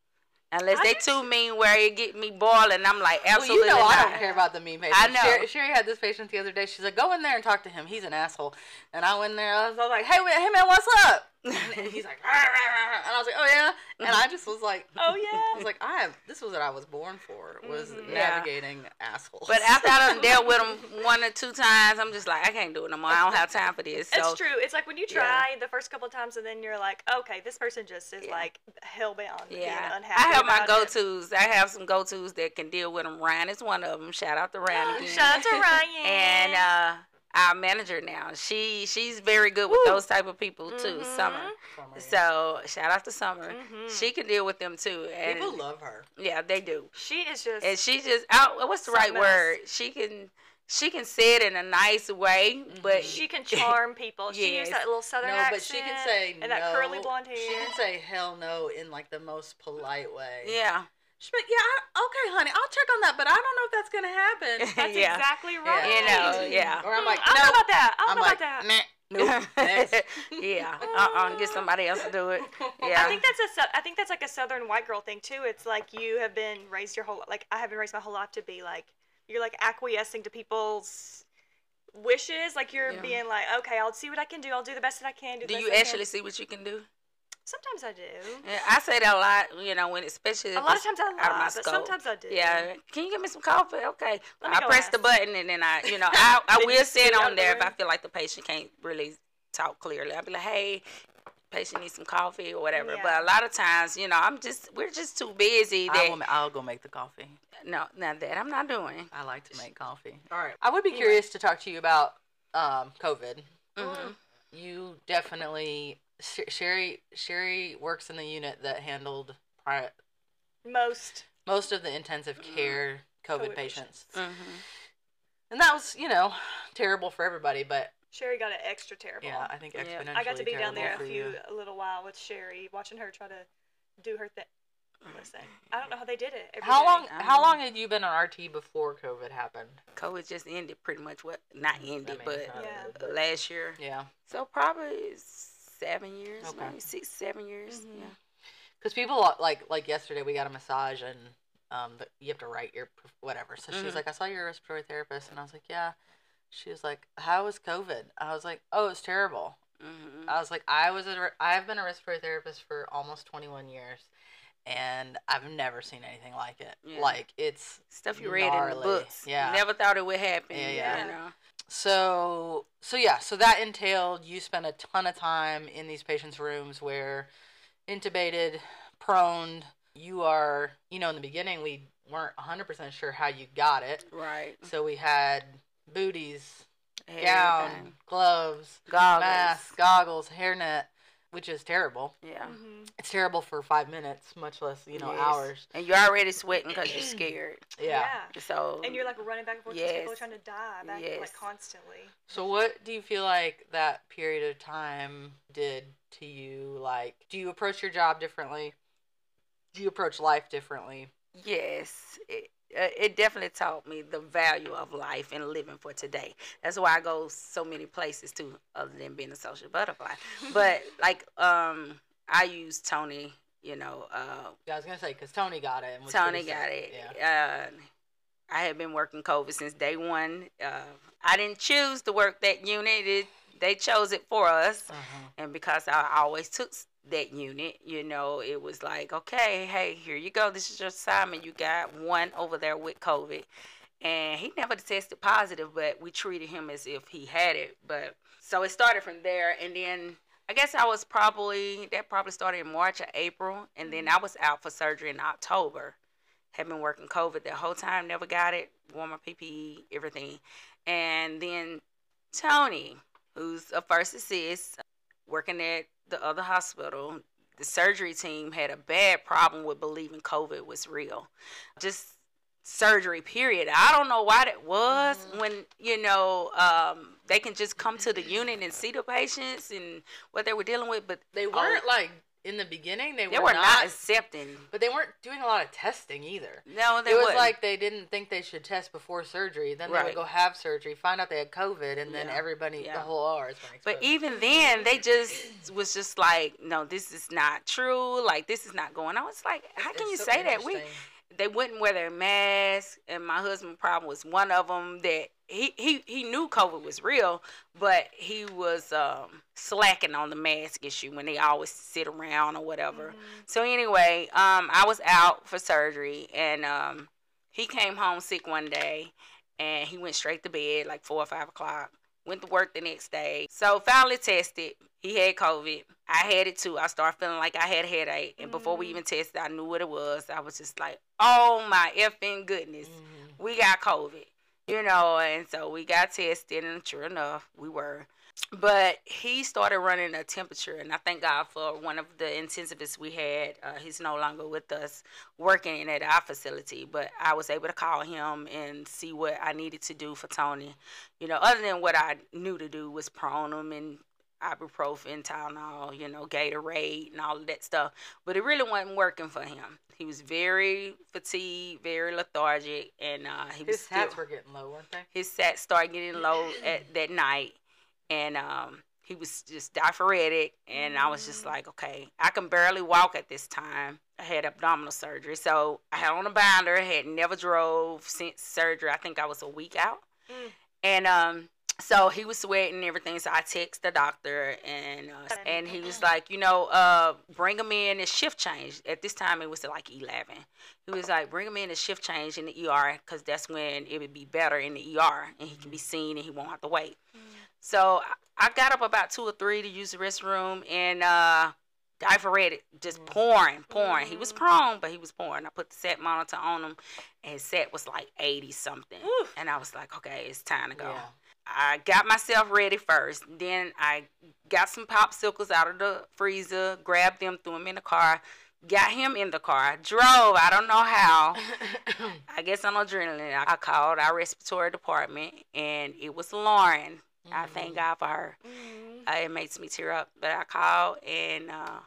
Unless I they too mean where it get me boiling, I'm like Well, absolutely you know I don't care about the mean patient. I know. Cheri, Cheri had this patient the other day. She's like, "Go in there and talk to him. He's an asshole." And I went in there. I was, I was like, "Hey, hey man, what's up?" And he's like, "Rah, rah, rah," and I was like, "Oh yeah." And I just was like, Oh yeah. I was like, I am. This was what I was born for. Was Mhm. Yeah. navigating assholes. But after I done dealt with them one or two times, I'm just like I can't do it no more. I don't have time for this. So it's true. It's like when you yeah. try the first couple of times and then you're like, okay, this person just is Yeah. like hellbound. being Yeah, unhappy I have my go tos. I have some go tos that can deal with them. Ryan is one of them. Shout out to Ryan again. Shout out to Ryan. and uh, our manager now, she she's very good with Woo. those type of people too. Mhm. Summer. Summer. So shout out to Summer. Mhm. She can deal with them too. And people love her. yeah, they do. she is just And she just out. What's the right else. word? She can she can say it in a nice way, but Mhm. she can charm people. She Yes. used that little southern No, accent. but she can say and that curly blonde hair. She can say hell no in like the most polite way. yeah, She's like, yeah, I, okay, honey, I'll check on that, but I don't know if that's gonna happen. That's yeah. exactly right. You know, yeah. Or I'm like, I don't know about that. I don't I'm know like, about that. nah, nope, yeah. Uh uh Get somebody else to do it. Yeah. I think that's a. sou- I think that's like a southern white girl thing too. It's like you have been raised your whole like I have been raised my whole life to be like you're like acquiescing to people's wishes. Like you're Yeah. being like, okay, I'll see what I can do. I'll do the best that I can. Do, do you that can." actually see what you can do? Sometimes I do. Yeah, I say that a lot, you know, when especially A lot of times I out of my but scope. sometimes I do. Yeah, can you give me some coffee? Okay, I go press the button and then I, you know, I, I will sit on the there if I feel like the patient can't really talk clearly. I'll be like, hey, patient needs some coffee or whatever. Yeah. But a lot of times, you know, I'm just we're just too busy. I That will, I'll go make the coffee. no, not that I'm not doing. I like to make coffee. All right. I would be Anyway. curious to talk to you about um, COVID. hmm You definitely Sh- Cheri Cheri works in the unit that handled pri- Most. most of the intensive Mhm. care COVID, COVID patients. hmm And that was, you know, terrible for everybody, but Cheri got it extra terrible. yeah, I think Yeah. exponentially I got to be down terrible there a for few you. a little while with Cheri, watching her try to do her thing. Listen, I don't know how they did it. every How day. long I how long had you been on RT before COVID happened? COVID just ended pretty much. What not ended, mean, but not Yeah. ended, but- last year. Yeah. So probably seven years, Okay. maybe six, seven years. Mhm. Yeah. Because people uh, like like yesterday we got a massage and um the, you have to write your whatever. So she was Mhm. like, I saw you're a respiratory therapist, and I was like, yeah. She was like, how was COVID? I was like, oh, it's terrible. hmm I was like, I was a I've been a respiratory therapist for almost 21 years, and I've never seen anything like it. Yeah. Like it's Stuff you read in the books. Yeah. Never thought it would happen. Yeah, yeah. yeah. You know. So so yeah, so that entailed you spent a ton of time in these patients' rooms where intubated, prone, you are, you know, in the beginning we weren't 100% sure how you got it. Right. So we had booties, Had gown, everything. gloves, goggles. mask, goggles, hairnet, which is terrible. Yeah. Mhm. It's terrible for 5 minutes, much less, you know, Yes. hours. And you're already sweating because you're scared. Yeah. So. And you're like running back and forth because people trying to die back Yes. like constantly. So what do you feel like that period of time did to you? Like, do you approach your job differently? Do you approach life differently? Yes, it, it definitely taught me the value of life and living for today. That's why I go so many places too, other than being a social butterfly. But like, um, I use Tony. You know, uh, Yeah, I was gonna say because Tony got it. And Tony got sick. it. Yeah. Uh, I have been working COVID since day one. Uh, I didn't choose to work that unit. It, they chose it for us Uh-huh. and because I always took that unit, you know, it was like, okay, hey, here you go. This is your assignment. You got one over there with COVID, and he never tested positive, but we treated him as if he had it. But so it started from there, and then I guess I was probably that probably started in March or April, and then mm-hmm. I was out for surgery in October. Had been working COVID the whole time, never got it. Wore my PPE, everything, and then Tony, who's a first assist, working at the other hospital, the surgery team had a bad problem with believing COVID was real. Just surgery, period. I don't know why that was Mhm. when, you know, um, they can just come to the unit and see the patients and what they were dealing with, but They Oh. weren't like in the beginning. They, they were, were not not, accepting. but they weren't doing a lot of testing either. No, they it was wasn't. like they didn't think they should test before surgery. Then they Right. would go have surgery, find out they had COVID, and then Yeah. everybody, Yeah. the whole OR is But even then, they just was just like, no, this is not true. Like this is not going on. It's like, how can you say that? We they wouldn't wear their mask, and my husband problem was one of them that he he he knew COVID was real, but he was um, slacking on the mask issue when they always sit around or whatever. Mhm. So anyway, um, I was out for surgery, and um, he came home sick one day, and he went straight to bed like four or five o'clock. Went to work the next day. So finally tested. He had COVID. I had it too. I started feeling like I had a headache, and before we Mm. even tested, I knew what it was. I was just like, "Oh my effing goodness, Mhm. we got COVID," you know. And so we got tested, and sure enough, we were. But he started running a temperature, and I thank God for one of the intensivists we had. Uh, he's no longer with us working at our facility, but I was able to call him and see what I needed to do for Tony. You know, other than what I knew to do was prone him and ibuprofen, Tylenol, you know, Gatorade, and all of that stuff. But it really wasn't working for him. He was very fatigued, very lethargic, and uh, he was His stats still were getting low, weren't they? his sats started getting low at that night and um he was just diaphoretic and i was just like okay i can barely walk at this time i had abdominal surgery so i had on a binder I had never drove since surgery i think i was a week out Mm. and um so he was sweating and everything. So I text the doctor and uh, and he was like, you know, uh, bring him in. It's shift change. At this time, it was like eleven. He was like, bring him in. a shift change in the ER because that's when it would be better in the ER and he can be seen and he won't have to wait. So I- got up about two or three to use the restroom and uh, diverted, just pouring, pouring. He was prone, but he was pouring. I put the set monitor on him, and his set was like eighty something, Oof. and I was like, okay, it's time to go. Yeah. I got myself ready first. Then I got some popsicles out of the freezer, grabbed them, threw them in the car, got him in the car, drove. I don't know how. I guess on adrenaline. I called our respiratory department, and it was Lauren. I thank God for her. Mhm. Uh, it makes me tear up. But I called, and uh,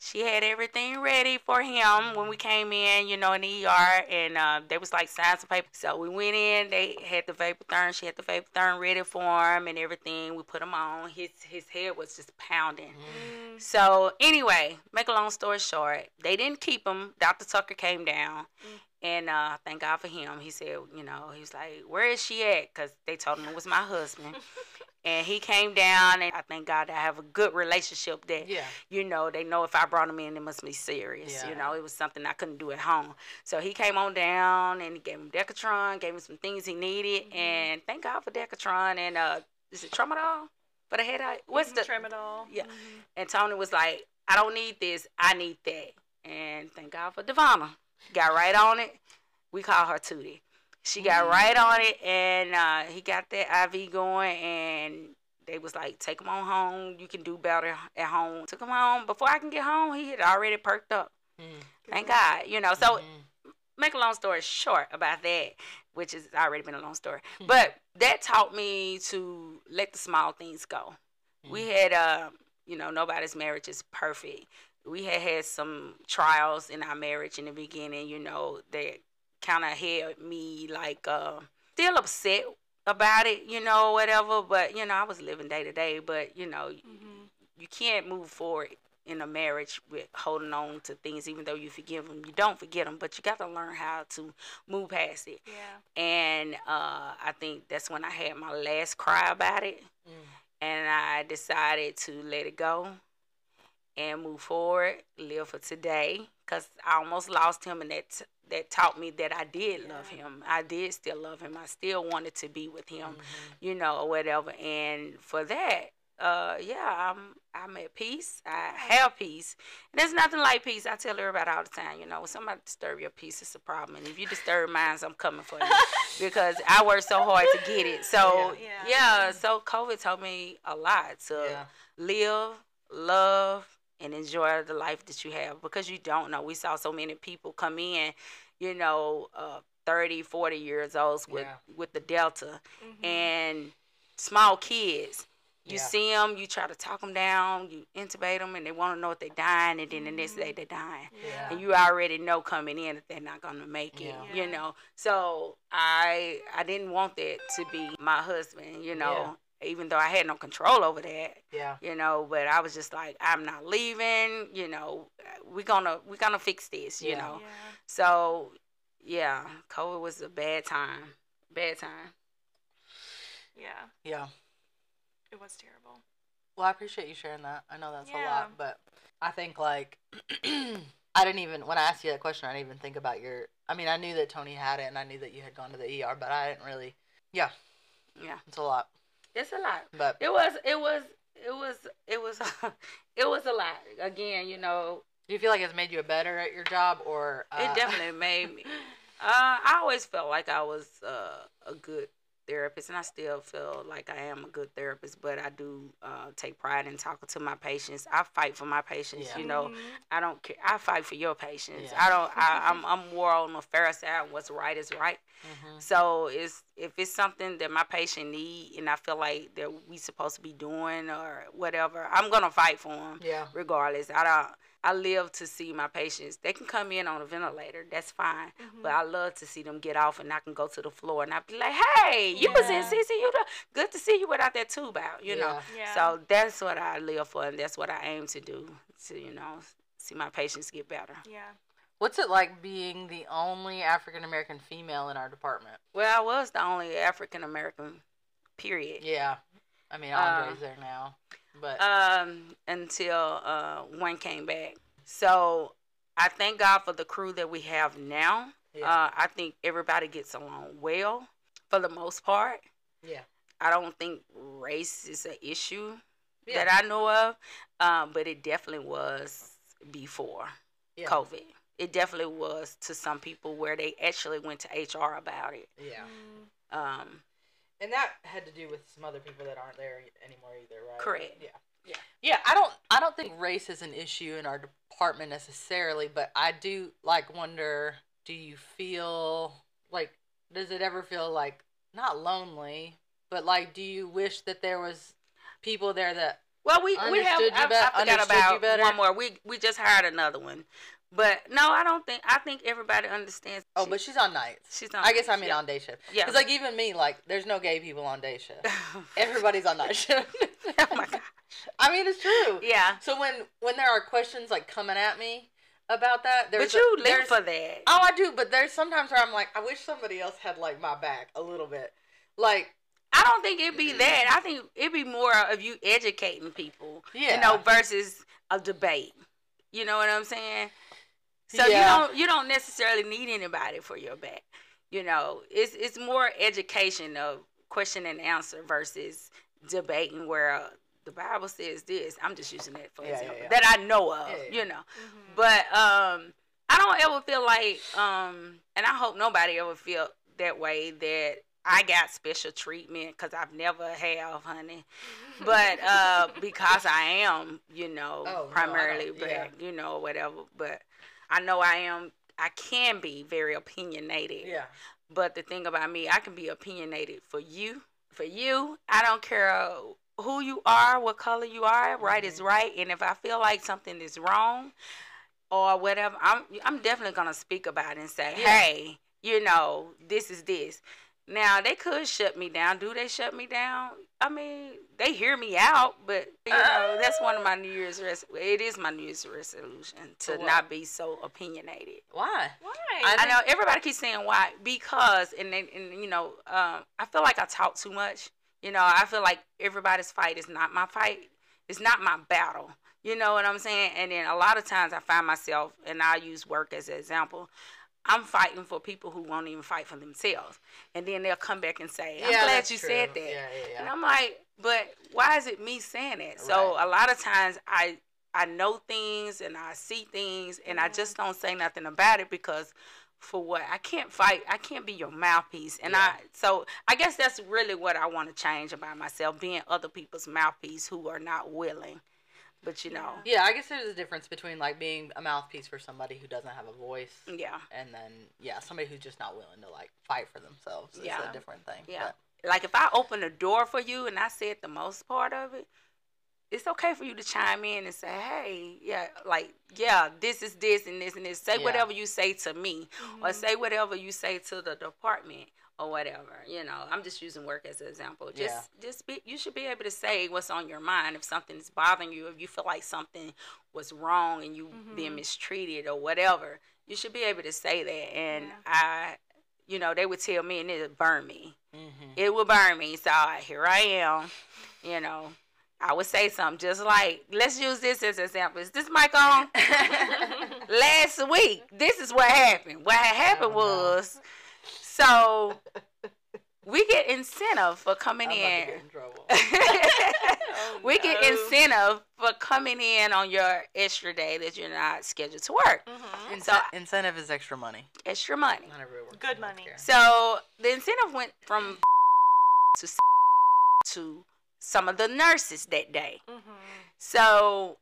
she had everything ready for him when we came in, you know, in the ER, and uh, they was like signs of paper. So we went in. They had the Vapotherm, She had the Vapotherm ready for him and everything. We put him on. His his head was just pounding. Mm. So anyway, make a long story short, they didn't keep him. Dr. Tucker came down, Mm. and uh, thank God for him. He said, you know, he was like, "Where is she at?" Because they told him it was my husband, and he came down. And I thank God I have a good relationship that yeah. you know they know if I brought him in, it must be serious. Yeah. You know, it was something I couldn't do at home. So he came on down and he gave him Decadron, gave him some things he needed, Mm-hmm. and thank God for Decadron and uh, is it Tramadol for the headache? What's the Tramadol? Yeah. Mhm. and Tony was like, I don't need this, I need that. And thank God for Devonna. Got right on it. We call her Tootie. She got Mm. right on it and uh, he got that IV going and they was like, take him on home. You can do better at home. Took him home. Before I can get home, he had already perked up. Mm. Thank God. You know, so Mhm. make a long story short about that, which has already been a long story. But that taught me to let the small things go. We had, uh, you know, nobody's marriage is perfect. We had had some trials in our marriage in the beginning, you know, that kind of had me like uh, still upset about it, you know, whatever. But, you know, I was living day to day. But, you know, Mhm. you can't move forward in a marriage with holding on to things even though you forgive them you don't forget them but you got to learn how to move past it Yeah. and uh, i think that's when i had my last cry about it Mm. and i decided to let it go and move forward live for today because i almost lost him and that that taught me that i did love him i did still love him i still wanted to be with him Mhm. you know, or whatever. And for that, uh, yeah, I'm I'm at peace. I have peace. And there's nothing like peace. I tell everybody all the time, you know, when somebody disturb your peace, it's a problem. And if you disturb mine, I'm coming for you because I worked so hard to get it. So Yeah. yeah, Yeah. so COVID taught me a lot to Yeah. live, love, and enjoy the life that you have because you don't know. We saw so many people come in, you know, uh, 30, 40 years old with Yeah. with the Delta Mhm. and small kids. You Yeah. see them, you try to talk them down, you intubate them, and they want to know if they're dying, and then the next day they're dying. yeah. And you already know coming in that they're not gonna make it, you know. So I I didn't want that to be my husband, you know. Even though I had no control over that, Yeah. you know, but I was just like, I'm not leaving, you know. We're gonna we're gonna fix this, you Yeah. know. Yeah. So yeah, COVID was a bad time, bad time. Yeah. Yeah. It was terrible. Well, I appreciate you sharing that. I know that's a lot, but I think like I didn't even when I asked you that question, I didn't even think about your. I mean, I knew that Tony had it, and I knew that you had gone to the ER, but I didn't really. Yeah, Yeah, it's a lot. It's a lot. But It was, it was, it was, it was, it was a lot. Again, you know, do you feel like it's made you a better at your job, or uh, it definitely made me. Uh, I always felt like I was uh, a good therapist, and I still feel like I am a good therapist. But I do uh, take pride in talking to my patients. I fight for my patients. Yeah. You know, Mhm. I don't care. I fight for your patients. Yeah. I don't. I, I'm I'm more on the fair side. What's right is right. Mhm. So it's if it's something that my patient need, and I feel like that we supposed to be doing or whatever, I'm gonna fight for them Yeah. regardless. I don't. I live to see my patients. They can come in on a ventilator. That's fine. Mhm. But I love to see them get off and I can go to the floor and I be like, "Hey, you was in CCU. Good to see you without that tube out." You know. Yeah. Yeah. So that's what I live for, and that's what I aim to do. To you know, see my patients get better. yeah. What's it like being the only African American female in our department? Well, I was the only African American Period. Yeah. I mean, Uh, Andre's there now, but um, until uh, one came back. So I thank God for the crew that we have now. yeah, Uh, I think everybody gets along well for the most part. yeah, I don't think race is an issue yeah, that I know of, um, but it definitely was before yeah, COVID. It definitely was to some people where they actually went to HR about it. yeah. Mm. Um, And that had to do with some other people that aren't there anymore either, right? Correct. Yeah. Yeah. Yeah, I don't I don't think race is an issue in our department necessarily, but I do like wonder do you feel like does it ever feel like not lonely, but like do you wish that there was people there that well, we we have. Understood you I, bet- I forgot understood you about better? one more. We we just hired another one, but no, I don't think. I think everybody understands. Oh, she- but she's on nights. she's on. I guess I mean yeah. on day shift. Yeah. Cuz like even me like there's no gay people on day shift. Everybody's on night shift. oh my gosh. I mean it's true. Yeah. So when when there are questions like coming at me about that, there's But you a, live there's- for that. Oh, I do, but there's sometimes where I'm like, I wish somebody else had like my back a little bit. Like, I don't think it'd be that. I think it'd be more of you educating people, yeah, you know, versus a debate. You know what I'm saying? So Yeah. you don't you don't necessarily need anybody for your back. You know, it's it's more education of question and answer versus debating where uh, the Bible says this. I'm just using that for Yeah, yeah, example yeah. that I know of. Yeah, yeah. You know, Mhm. but um, I don't ever feel like um, and I hope nobody ever feel that way that I got special treatment because I've never have, honey. But uh, because I am, you know, Oh, no, I primarily don't- black, you know, whatever. But I know I am. I can be very opinionated. yeah, But the thing about me, I can be opinionated for you. For you, I don't care who you are, what color you are. Right is mm-hmm. right, and if I feel like something is wrong or whatever, I'm I'm definitely gonna speak about it and say, Yeah. hey, you know, this is this. Now they could shut me down. Do they shut me down? I mean, they hear me out, but you know, that's one of my New Year's res- it is my New Year's resolution to what? not be so opinionated. why? Why? I I know everybody keeps saying why because and then and you know um, I feel like I talk too much. You know I feel like everybody's fight is not my fight. It's not my battle. You know what I'm saying? And then a lot of times I find myself and I use work as an example. I'm fighting for people who won't even fight for themselves, and then they'll come back and say, "I'm Yeah, glad you true. said that." Yeah, yeah, yeah. And I'm like, but why is it me saying that? So Right. a lot of times I I know things and I see things and I Mhm. just don't say nothing about it because for what I can't fight, I can't be your mouthpiece. And Yeah. I so I guess that's really what I want to change about myself, being other people's mouthpiece who are not willing. But you know, Yeah, I guess there's a difference between like being a mouthpiece for somebody who doesn't have a voice, yeah. and then yeah, somebody who's just not willing to like fight for themselves. It's Yeah. a different thing. Yeah. Like if I open the door for you and I said the most part of it, it's okay for you to chime in and say, "Hey, yeah, like yeah, this is this and this and this." Say Yeah. whatever you say to me, or Mhm. say whatever you say to the department or whatever. You know, I'm just using work as an example. Just Yeah. just be you should be able to say what's on your mind if something's bothering you, if you feel like something was wrong and you being Mhm. mistreated or whatever. You should be able to say that. And Yeah. I you know, they would tell me and it would burn me. Mm-hmm. It would burn me. So here I am, you know. I would say something just like, let's use this as an example. Is this mic on? last week, this is what happened. What happened no. Was, so we get incentive for coming I'm about to in. get in trouble. Oh, we get incentive for coming in on your extra day that you're not scheduled to work. Mhm. Ince- So- incentive is extra money. Extra money. Not everywhere. Good money. healthcare. So the incentive went from to to some of the nurses that day. Mhm. So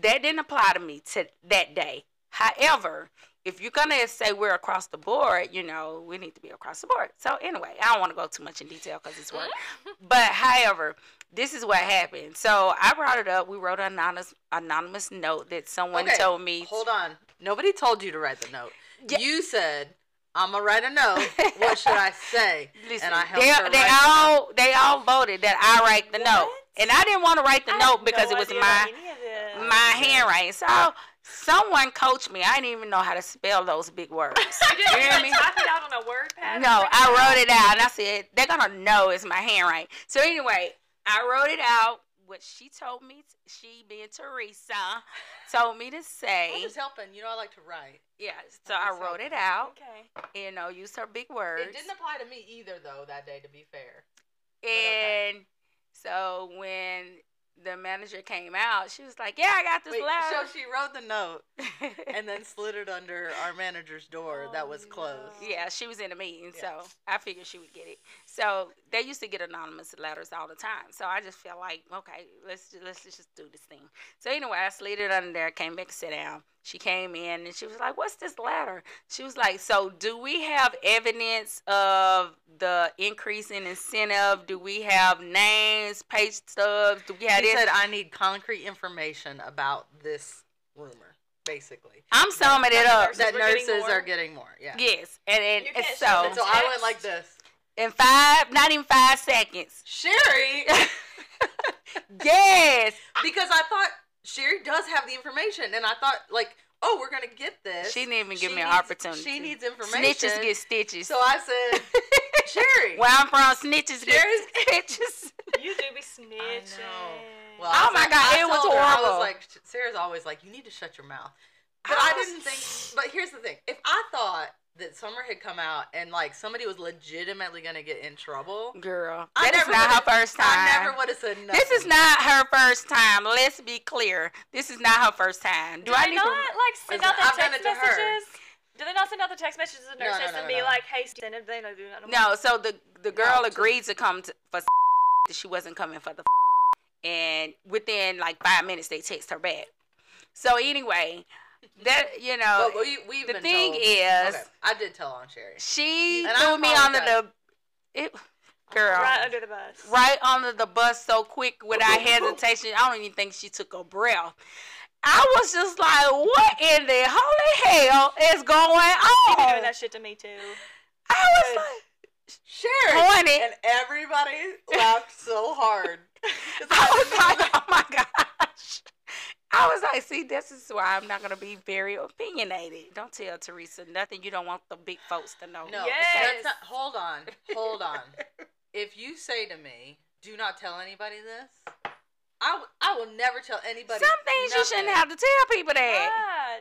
that didn't apply to me to that day. However, if you're gonna say we're across the board, you know, we need to be across the board. So anyway, I don't want to go too much in detail because it's work. but however, this is what happened. So I brought it up. We wrote an anonymous anonymous note that someone Okay, told me. Hold on. Nobody told you to write the note. Yeah. You said, "I'm gonna write a note. what should I say?" Listen, and I helped they, they all they all voted that I write the note, and I didn't want to write the I note because no it was my about any of this. my handwriting. So Someone coached me. I didn't even know how to spell those big words. You didn't You hear me? type it out on a word pad. No, I wrote it out and I said, they're gonna know it's my handwriting. So anyway, I wrote it out. What she told me, she being Theresa, told me to say. I'm say. just helping. You know, I like to write. Yeah, so I'm I just wrote it out. Okay. You know, used her big words. It didn't apply to me either, though, that day. To be fair. okay. And so when the manager came out, she was like, "Yeah, I got this Wait, letter." so she wrote the note and then slid it under our manager's door that Oh, was closed. no. yeah, she was in a meeting, Yeah. so I figured she would get it. So they used to get anonymous letters all the time. So I just felt like, okay, let's let's just do this thing. So anyway, I slid it under there, came back, to sit down. She came in and she was like, "What's this letter?" She was like, "So do we have evidence of the increase in incentive? Do we have names, pay stubs? Do we have He this?" said, "I need concrete information about this rumor." Basically, I'm summing it That up. nurses that were getting nurses are getting more. Yeah. Yes, and and, and so so I went like this. In five, not even five seconds. Cheri, yes, because I thought Cheri does have the information, and I thought like, oh, we're gonna get this. she didn't even give She me an opportunity. She needs information. Snitches get stitches. So I said, Cheri. Where I'm from, snitches Cheri's- get stitches. You do be snitching. Well, Oh I my like- God, I it was told her, I horrible. was like, Sara's always like, you need to shut your mouth. But I, I didn't think. But here's the thing: if I thought that Summer had come out and like somebody was legitimately gonna get in trouble, Girl, I that is never not her first time. I never would have said nothing. This is not her first time. Let's be clear. This is not her first time. Do Do I they need not to? like send out the I've text it to her. messages? Do they not send out the text messages to the No, no, no, and be no. like, "Hey, send it." They don't do. No, so the the girl No, agreed to come to, for she wasn't coming for the and within like five minutes they text her back. So anyway, that you know But we, we've the been thing told- is okay, I did tell on Cheri. she And threw me under the apologize. it, girl right under the bus. right under the bus so quick without hesitation. I don't even think she took a breath. I was just like, what in the holy hell is going She be doing on? that shit to me too. I was like, Cheri, Pointed. and everybody laughed so hard. I was like, oh my gosh. I was like, see, this is why I'm not gonna be very opinionated. Don't tell Theresa nothing you don't want the big folks to know. No, Yes. that's not. Hold on, hold on. if you say to me, "Do not tell anybody this," I, w- I will never tell anybody. Some things you shouldn't have to tell people that. Right.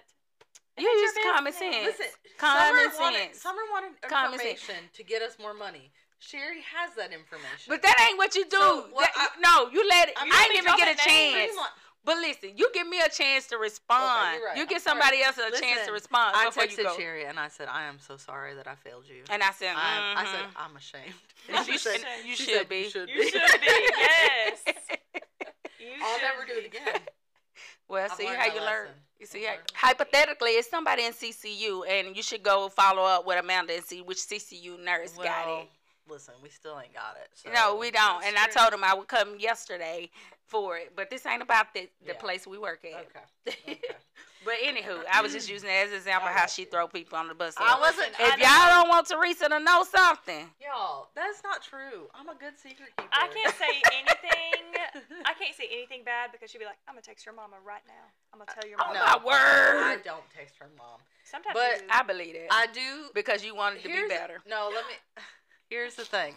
You It's use common business. sense. Listen, Common Summer wanted, sense. Summer wanted Common sense. information to get us more money. Cheri has that information. But that ain't what you do. So, what That- I- no, you let it. I'm I didn't even get a dropping names. chance. But listen, you give me a chance to respond. you're right. You give somebody else a chance to respond I texted go. Cheri and I said, "I am so sorry that I failed you." And I said, I, I said, mhm. "I'm ashamed." You she said, should- you she should said, be. You should You be. should be. Yes. You I'll never do it again. Well, I've see how you learn. You see, how, hypothetically, it's somebody in CCU, and you should go follow up with Amanda and see which CCU nurse got it. Listen, we still ain't got it. So. No, we don't. That's And I told him I would come yesterday for it, but this ain't about the the Yeah. place we work at. Okay. okay. But anywho, I was just using it as an example how she you. throw people on the bus. I wasn't. If I y'all know. don't want Theresa to know something, Y'all, that's not true. I'm a good secret keeper. I can't say anything. I can't say anything bad because she'd be like, "I'm gonna text your mama right now. I'm gonna tell your oh. No. my word, I don't text her mom. Sometimes But you. I believe it I do. because you wanted to be better. No, let me. Here's the thing.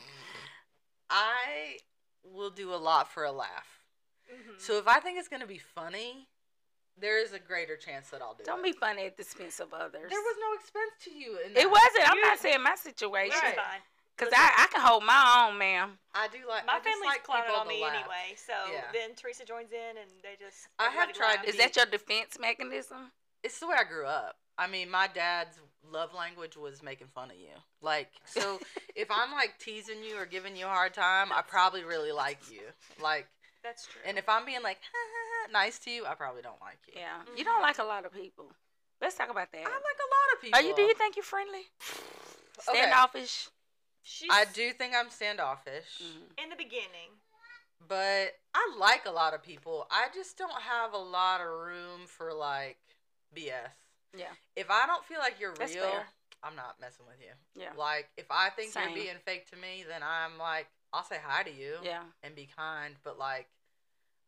I will do a lot for a laugh. Mhm. So if I think it's gonna be funny, there is a greater chance that I'll do it. Don't it. be funny at the expense of others. There was no expense to you. In It wasn't. I'm not saying my situation Right. fine. because I, I can hold my own, ma'am. I do like. My I family's like clowning on me laugh. anyway, so Yeah. then Theresa joins in and they just. I have tried laughs. Is that your defense mechanism? It's the way I grew up. I mean, my dad's love language was making fun of you. Like, so if I'm like teasing you or giving you a hard time, I probably really like you. Like, That's true. and if I'm being like nice to you, I probably don't like you. Yeah, you don't like a lot of people. Let's talk about that. I like a lot of people. Are you? Do you think you're friendly? Okay. Standoffish? She's I do think I'm standoffish, Mhm. in the beginning. but I like a lot of people. I just don't have a lot of room for like BS. Yeah. If I don't feel like you're That's real, fair. I'm not messing with you. Yeah. Like if I think Same. you're being fake to me, then I'm like, I'll say hi to you Yeah. and be kind, but like,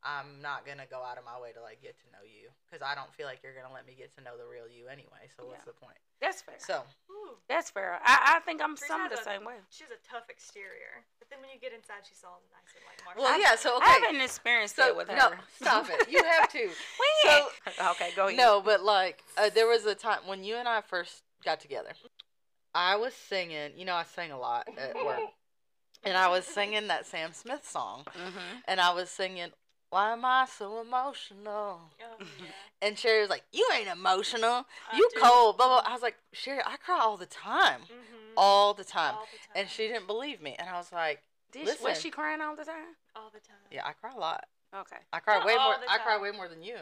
I'm not gonna go out of my way to like get to know you because I don't feel like you're gonna let me get to know the real you anyway. So what's Yeah. the point? That's fair. So Ooh, That's fair. I, I think I'm Theresa some has the a- same way. she has a tough exterior, but then when you get inside, she's all nice and like Marshall. well, yeah. So I haven't experienced So that with her. no, stop it. You have to. When? okay, go ahead. No, but like uh, there was a time when you and I first got together. I was singing. You know, I sing a lot at work, and I was singing that Sam Smith song, Mm-hmm. and I was singing. Why am I so emotional? Oh, yeah. And Cheri was like, "You ain't emotional. I You do. cold." Blah blah. I was like, "Cheri, I cry all the time, Mhm. all the time." All the time. And she didn't believe me, and I was like, Did she, was she crying all the time? all the time. "Yeah, I cry a lot. Okay. I cry Not way more. I cry way more than you.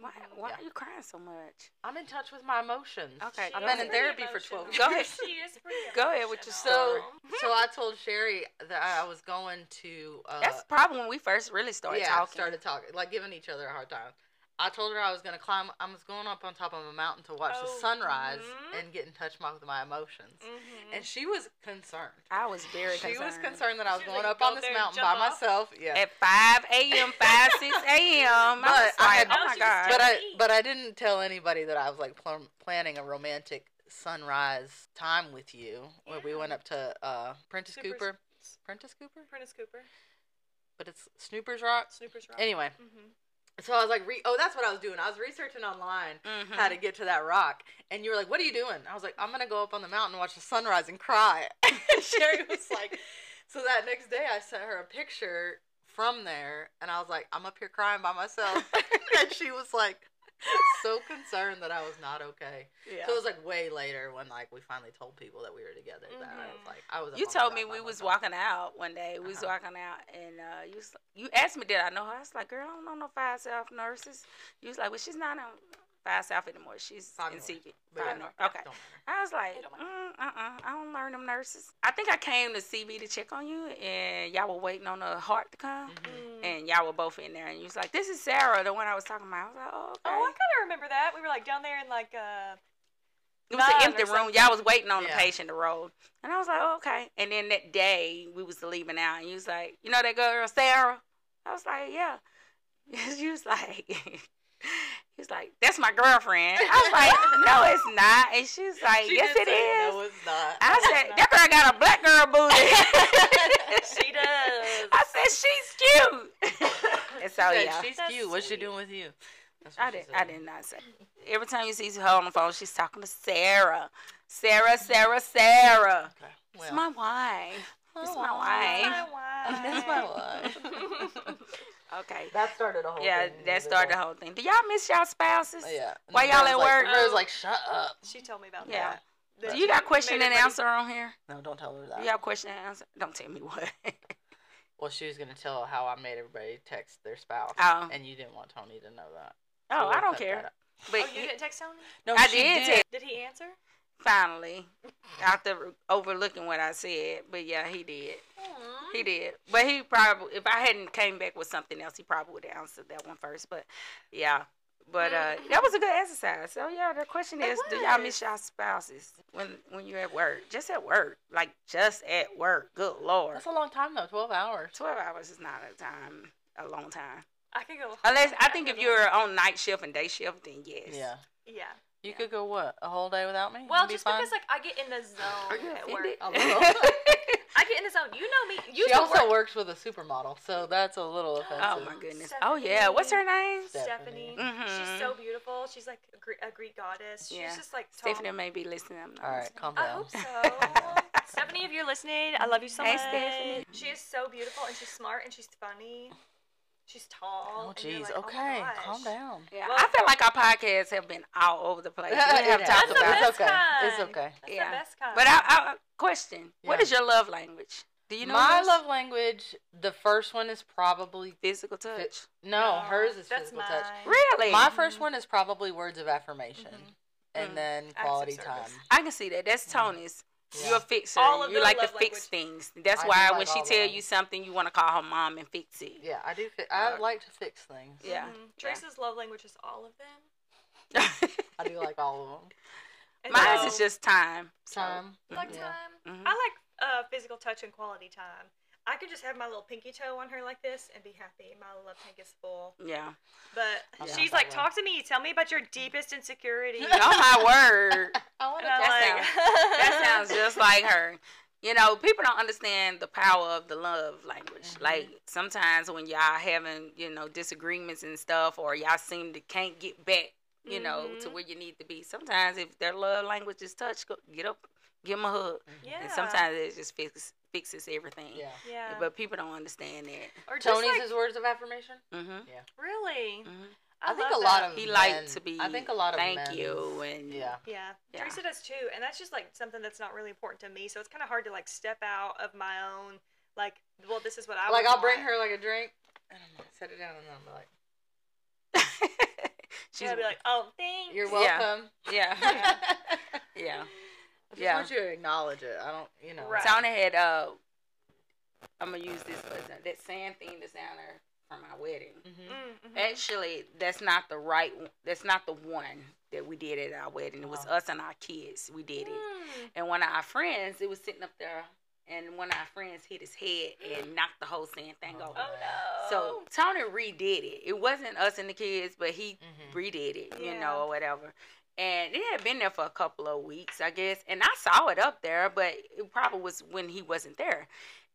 Why, Mhm. why Yeah. are you crying so much? I'm in touch with my emotions. Okay, She I've been in ahead. pretty therapy for 12 emotional. Go ahead. years. She is pretty Go ahead with your emotional. So, so I told Cheri that I was going to. Uh, That's probably when we first really started yeah, talking. started talking, like giving each other a hard time. I told her I was gonna climb. I was going up on top of a mountain to watch the Oh, sunrise mhm. and get in touch with my emotions. Mhm. And she was concerned. I was very concerned. She concerned. was concerned that I was She going like, up "Go on this mountain by off?" myself. Yeah. At 5 a.m., 5, 6 a.m. I But was I had- oh my she God. but I but I didn't tell anybody that I was like pl- planning a romantic sunrise time with you. Where we went up to uh Prentice Snoopers- Cooper. Prentice Cooper? Prentice Cooper, But it's Snoopers Rock. Snoopers Rock. Anyway, Mhm. So I was like, re- oh, that's what I was doing. I was researching online Mhm. how to get to that rock, and you were like, "What are you doing?" I was like, "I'm gonna go up on the mountain and watch the sunrise and cry." and Cheri was like, "So that next day, I sent her a picture from there, and I was like, I'm up here crying by myself," and she was like, so concerned that I was not okay. Yeah. So it was like way later when like we finally told people that we were together that I was Mhm. like, I was. You told me we was walking out one day. We was Uh-huh. walking out, and uh, you was, you asked me did I know her. I was like, girl, I don't know no Five self nurses. You was like, well, she's not in Five South anymore. She's Five in North. CV. But Five yeah, North. Okay. don't. I was like, mm, uh-uh, I don't learn them nurses. I think I came to CV to check on you, and y'all were waiting on the heart to come, Mhm. Mm. and y'all were both in there, and you was like, this is Sara, the one I was talking about. I was like, oh, okay. Oh, I kind of remember that. We were like down there in like uh. It was an empty room. Y'all was waiting on Yeah. the patient to roll. And I was like, oh, okay. And then that day, we was leaving out, and you was like, you know that girl, Sara? I was like, yeah. you was like, he was like, that's my girlfriend. I was like, no, it's not. And she's like, She yes, it say, is. No, it's not. I No, said, it's that girl got a black girl booty. She does. I said, she's cute. and so, She said, yeah. She's That's cute. What's she doing with you? I did. said. I did not say. Every time you see her on the phone, she's talking to Sara. Sara, Sara, Sara. Okay. It's my wife. It's my wife. That's my wife. my That's my wife. Okay. that started a whole Yeah, thing. that started the whole thing. Do y'all miss y'all spouses? Oh, yeah. Why And y'all at like, work? Rose like, shut up. she told me about that. Yeah. that. Do you got question and answer on here? No, don't tell her that. You got question and answer? Don't tell me what. Well, she was gonna tell how I made everybody text their spouse, Oh. and you didn't want Tony to know that. oh, So I don't care. that. But Oh, you didn't text Tony? No, I she did did. Did he answer? Finally, after overlooking what I said, but yeah, he did. He did. But he probably, if I hadn't came back with something else, he probably would have answered that one first. But yeah. But uh, that was a good exercise. So yeah, the question is, do y'all miss y'all spouses when when you're at work? Just at work, like just at work. Good lord, That's a long time though. Twelve hours. twelve hours is not a time, a long time. I could go. Unless I think if you're on night shift and day shift, then yes. Yeah. Yeah. You could go what a whole day without me. Well, You'd be just because like I get in the Are zone you at work. A little. I get in the zone. You know me. You she also works with a supermodel, so that's a little offensive. Oh my goodness. Oh yeah. What's her name? Stephanie. Stephanie. She's Mhm. so beautiful. She's like a Greek, a Greek goddess. She's Yeah. just like tall. Stephanie may be listening. I'm not All right, listening. calm I hope so. Stephanie, if you're listening, I love you so Hey, much. Stephanie. She is so beautiful and she's smart and she's funny. She's tall. Oh jeez. like, oh okay, gosh. calm down. Yeah, Well- I feel like our podcasts have been all over the place. We have talked That's about, best It's okay. It's okay. That's Yeah. the best kind. but I, I question: What Yeah. is your love language? Do you know My yours? love language, the first one is probably physical touch? no, hers is physical mine. touch. Really? My first one is probably words of affirmation, Mhm. and Mm. then quality time. I can see that. That's Tony's. Yeah. You're a fixer. All of you like to fix language. things. That's I do why like when she all tell them. you something, you want to call her mom and fix it. Yeah, I do. Fi- I Uh, like to fix things. Yeah. Mhm. Yeah. Love language is all of them. I do like all of them. And Mine so- is just time. So, Time. You like Yeah. time. Mhm. I like uh, physical touch and quality time. I could just have my little pinky toe on her like this and be happy. My love tank is full. Yeah. But Yeah. she's like, talk to me. Tell me about your deepest insecurity. Oh my word. I want And I'm That like, That sounds just like her. You know, people don't understand the power of the love language. Mhm. Like sometimes when y'all having, you know, disagreements and stuff or y'all seem to can't get back, you know, to Mhm. where you need to be. Sometimes if their love language is touch, go, get up, give them a hug. Yeah. And sometimes it just fix, fixes everything. Yeah. Yeah. But people don't understand that. or just Tony's like, his words of affirmation. Mm-hmm. Yeah. really. hmm I, think love a lot that. of He men, liked to be I think a lot of thank men's- you and yeah. Yeah. Yeah. Theresa does too, and that's just like something that's not really important to me. So it's kind of hard to like step out of my own like. Well, this is what I like I'll bring her like a drink, and I'm like set it down, and then I'm like, She's gonna be like, "Oh, thanks." "You're Yeah. welcome." yeah. Yeah. yeah. I just Yeah. want you to acknowledge it. I don't, you know. Right. Tony had uh I'm gonna use this for example. That sand thing that's down there from my wedding. Mhm. Mm, mhm. Actually, that's not the right. one- That's not the one that we did at our wedding. It was Oh. us and our kids. We did it, Mm. and one of our friends, it was sitting up there, and one of our friends hit his head and knocked the whole sand thing Oh. over. Oh no. So Tony redid it. It wasn't us and the kids, but he Mhm. redid it, you Yeah. know, or whatever. And it had been there for a couple of weeks, I guess. And I saw it up there, but it probably was when he wasn't there.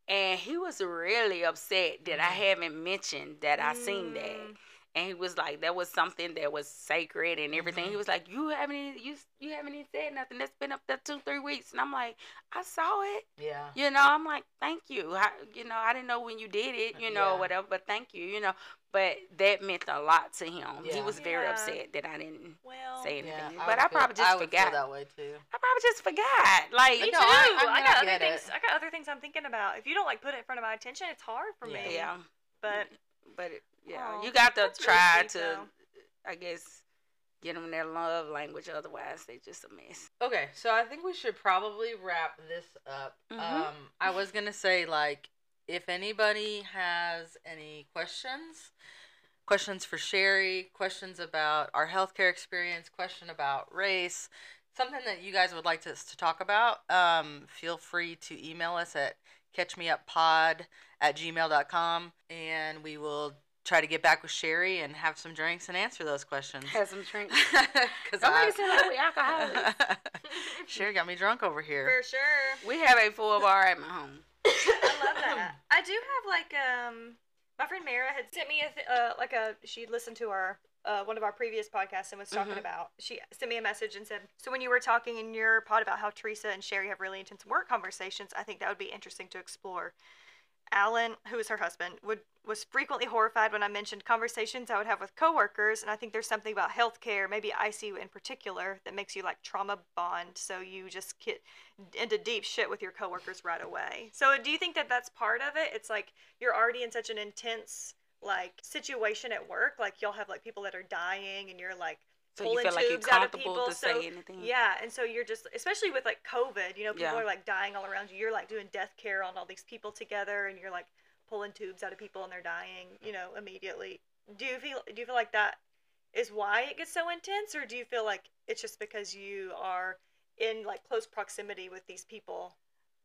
And he was really upset that I Mhm. haven't mentioned that I seen that. Mm. And he was like, that was something that was sacred and everything. Mhm. He was like, you haven't even, you you haven't even said nothing. That's been up there two three weeks. And I'm like, I saw it. Yeah. You know, I'm like, thank you. I, you know, I didn't know when you did it, you know, Yeah. whatever, but thank you, you know. But that meant a lot to him. He was very Yeah. upset that I didn't Well, say Yeah. anything. but I feel- probably just I would feel forgot. that way too. I probably just forgot. Like, me No, too. I- I, I mean, I got other get it. things. I got other things I'm thinking about. If you don't like put it in front of my attention, it's hard for Yeah. me. yeah. But But, it, yeah, Aw, you got to that's really try sweet, to, though. I guess, get them their love language. Otherwise, they just a mess. Okay, so I think we should probably wrap this up. Mhm. Um, I was gonna say like, if anybody has any questions, questions for Cheri, questions about our healthcare experience, question about race, something that you guys would like us to talk about, um, feel free to email us at catchmeuppod at gmail.com and we will try to get back with Cheri and have some drinks and answer those questions. Have some drinks. Because Don't make it seem like we alcoholics. Sherry got me drunk over here. for sure. We have a full bar at my home. I love that. I do have like um my friend Mara had sent me a th- uh, like a she listened to our uh, one of our previous podcasts and was talking Mhm. about she sent me a message and said so when you were talking in your pod about how Theresa and Cheri have really intense work conversations I think that would be interesting to explore. Alan, who is her husband, would was frequently horrified when I mentioned conversations I would have with coworkers, and I think there's something about healthcare, maybe ICU in particular, that makes you like trauma bond. So you just get into deep shit with your coworkers right away. So do you think that that's part of it? It's like you're already in such an intense like situation at work, like you'll have like people that are dying, and you're like So you pulling feel like you're tubes out of people. to so say anything. yeah, and so you're just, especially with like COVID, you know, people Yeah. are like dying all around you. You're like doing death care on all these people together, and you're like pulling tubes out of people, and they're dying, you know, immediately. Do you feel? Do you feel like that is why it gets so intense, or do you feel like it's just because you are in like close proximity with these people?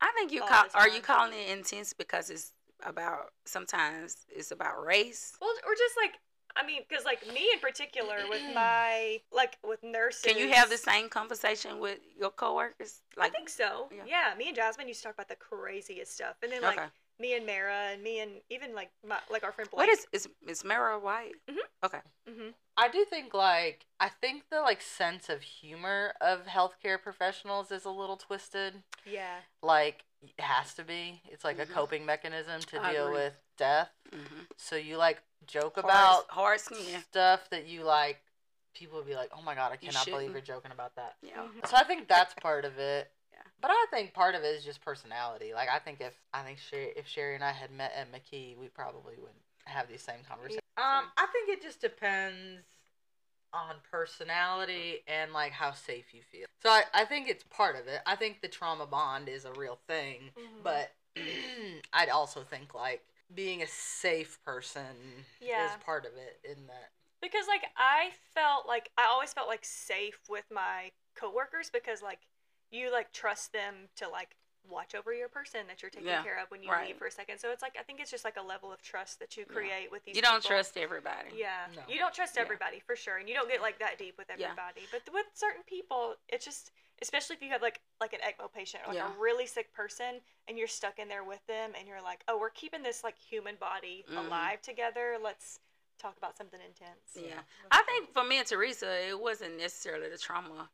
I think you call. Are you calling it intense because it's about sometimes it's about race? Well, or just like. I mean, because like me in particular, with my like with nurses. Can you have the same conversation with your coworkers? Like, I think so. yeah. Yeah. me and Jasmine used to talk about the craziest stuff, and then like okay. me and Mara, and me and even like my like our friend Blake. What is is is Mara white? Mm-hmm. I do think like I think the like sense of humor of healthcare professionals is a little twisted. Yeah. Like it has to be. It's like Mhm. a coping mechanism to I deal agree. with death. Mm-hmm. So you like joke Hard, about hard skin. stuff that you like people would be like, "Oh my god, I You cannot believe you're joking about that." Yeah. Mhm. So I think that's part of it. Yeah. But I think part of it is just personality. Like I think if I think Cheri, if Cheri and I had met at McKee, we probably wouldn't have these same conversations. Um, I think it just depends on personality and like how safe you feel. So I, I think it's part of it. I think the trauma bond is a real thing, Mhm. but I'd also think like being a safe person Yeah. is part of it in that. Because like I felt like I always felt like safe with my coworkers because like you like trust them to like watch over your person that you're taking Yeah, care of when you right. leave for a second. So it's like I think it's just like a level of trust that you Yeah. create with these. You don't people. trust everybody. Yeah, No. you don't trust Yeah. everybody for sure, and you don't get like that deep with Yeah. everybody. But with certain people, it's just, especially if you have like like an ECMO patient or like Yeah. a really sick person, and you're stuck in there with them, and you're like, oh, we're keeping this like human body Mhm. alive together. Let's talk about something intense. Yeah. I think for me and Theresa, it wasn't necessarily the trauma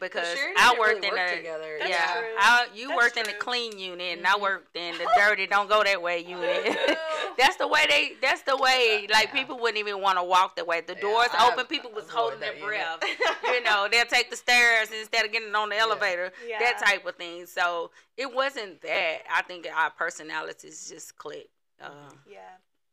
because I worked really in work the together. That's yeah, true. I, you That's worked in the clean unit, and I Mhm. worked in the dirty. Don't go that way unit. that's the way they. That's the way. Like Yeah. people wouldn't even want to walk that way. The Yeah, doors I open, people was holding their breath. you know, they'll take the stairs instead of getting on the elevator. Yeah. That type of thing. So it wasn't that. I think our personalities just clicked. Uh, Yeah.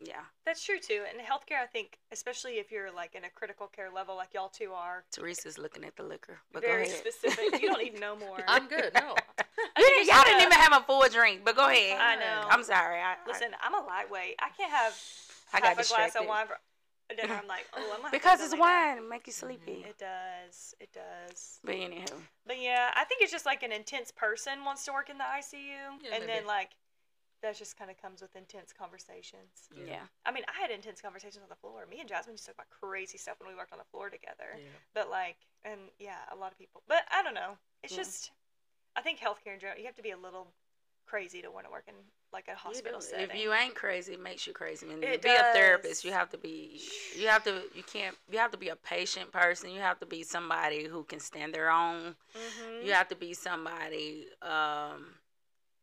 Yeah. That's true too. And healthcare, I think, especially if you're like in a critical care level, like y'all two are, Theresa's looking at the liquor, but very go ahead. specific. You don't need no more. I'm good. No. You didn't, y'all didn't uh, even have a full drink, but go ahead. I know. I'm sorry. I, I- Listen, I'm a lightweight. I can't have I, half got a glass of wine for dinner. I'm like, oh, I'm gonna because it's wine, it make you mm-hmm. sleepy. It does. It does. But anywho, But yeah, I think it's just like an intense person wants to work in the ICU, Yeah, and then maybe. like that just kind of comes with intense conversations. Yeah. yeah. I mean, I had intense conversations on the floor. Me and Jasmine used to talk about crazy stuff when we worked on the floor together. Yeah. But like, and yeah, a lot of people. But I don't know. It's Yeah. just, I think healthcare in general, you have to be a little crazy to want to work in like a hospital setting. If you ain't crazy, it makes you crazy. And to It be a therapist, you have to be. You have to. You can't. You have to be a patient person. You have to be somebody who can stand their own. Mhm. You have to be somebody um,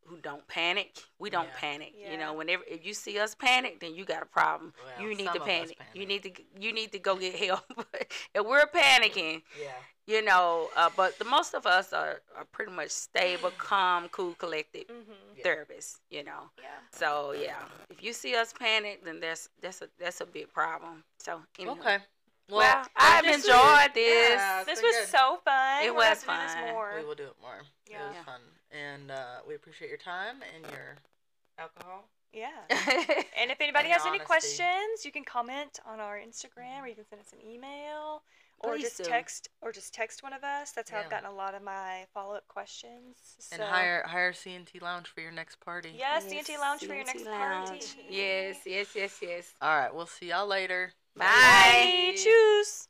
who don't panic. We don't Yeah. panic. Yeah. You know, whenever if you see us panic, then you got a problem. Well, you need to us panic. You need to. You need to go get help. if we're panicking, Yeah. you know, uh, but the most of us are, are pretty much stable, calm, cool, collected Mhm. Yeah. therapists. You know. Yeah. So yeah, if you see us panic, then that's that's a that's a big problem. So anyway. Okay. Well, I've this is- enjoyed this. Yeah, This was good. so fun. It We'll was to do this fun. more. We will do it more. It was Yeah. fun, and uh, we appreciate your time and your alcohol. Yeah. And if anybody And has any questions, you can comment on our Instagram or you can send us an email or Please just do. text or just text one of us. That's how I've gotten a lot of my follow up questions. And hire hire C&T Lounge for your next party. Yes, C&T Lounge for your next Lounge. party. Yes, yes, yes, yes. All right. We'll see y'all later. Bye. Bye. Choose.